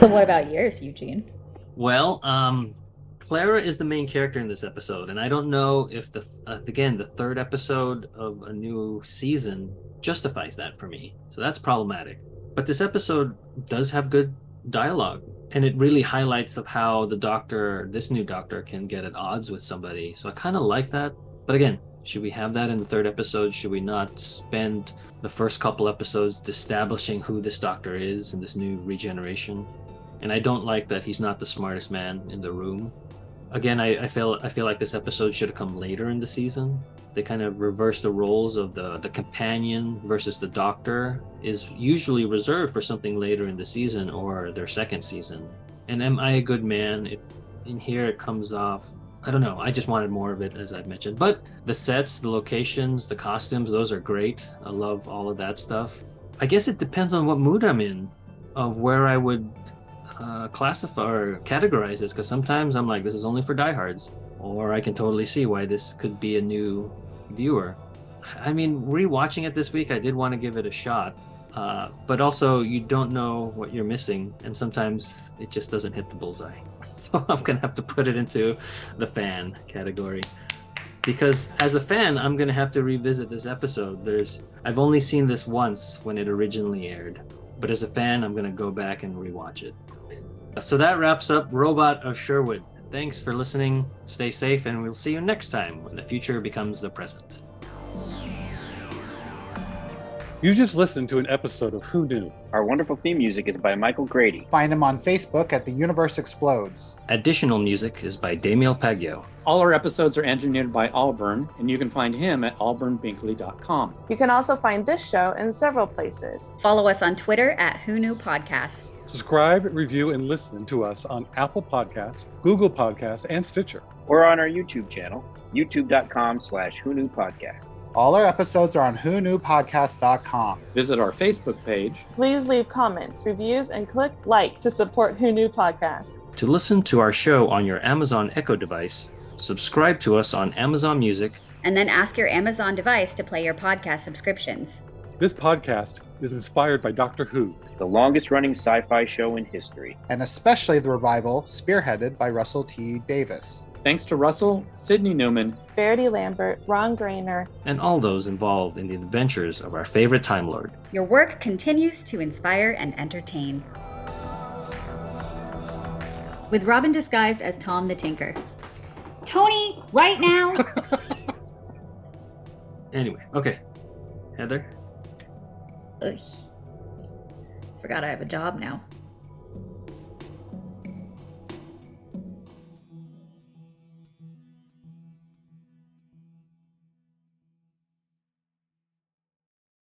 So, what about yours, Eugene? Well, um, Clara is the main character in this episode, and I don't know if the uh, again the third episode of a new season justifies that for me. So that's problematic. But this episode does have good dialogue, and it really highlights of how the doctor, this new doctor, can get at odds with somebody. So I kind of like that. But again, should we have that in the third episode? Should we not spend the first couple episodes establishing who this doctor is and this new regeneration? And I don't like that he's not the smartest man in the room again, I, I feel I feel like this episode should have come later in the season. They kind of reverse the roles of the the companion versus the doctor is usually reserved for something later in the season or their second season. And am I a good man? It, in here it comes off I don't know. I just wanted more of it, as I've mentioned. But the sets, the locations, the costumes, those are great. I love all of that stuff. I guess it depends on what mood I'm in, of where I would uh, classify or categorize this because sometimes I'm like, this is only for diehards, or I can totally see why this could be a new viewer. I mean, rewatching it this week, I did want to give it a shot, uh, but also you don't know what you're missing, and sometimes it just doesn't hit the bullseye. So I'm gonna have to put it into the fan category because as a fan, I'm gonna have to revisit this episode. There's I've only seen this once when it originally aired, but as a fan, I'm gonna go back and rewatch it. So that wraps up Robot of Sherwood. Thanks for listening. Stay safe, and we'll see you next time when the future becomes the present. You just listened to an episode of Who Knew? Our wonderful theme music is by Michael Grady. Find him on Facebook at The Universe Explodes. Additional music is by Damiel Paggio. All our episodes are engineered by Auburn, and you can find him at auburnbinkley.com. You can also find this show in several places. Follow us on Twitter at Who Knew Podcast. Subscribe, review, and listen to us on Apple Podcasts, Google Podcasts, and Stitcher. Or on our YouTube channel, youtube.com slash Who Knew Podcast. All our episodes are on whoknewpodcast.com. Visit our Facebook page. Please leave comments, reviews, and click like to support Who Knew Podcast. To listen to our show on your Amazon Echo device, subscribe to us on Amazon Music, And then ask your Amazon device to play your podcast subscriptions. This podcast is inspired by Doctor Who. The longest running sci fi show in history. and especially the revival spearheaded by Russell T. Davies. Thanks to Russell, Sydney Newman, Verity Lambert, Ron Grainer, and all those involved in the adventures of our favorite Time Lord. Your work continues to inspire and entertain. With Robin disguised as Tom the Tinker. Tony, right now! Anyway, okay. Heather? Ugh. Forgot I have a job now.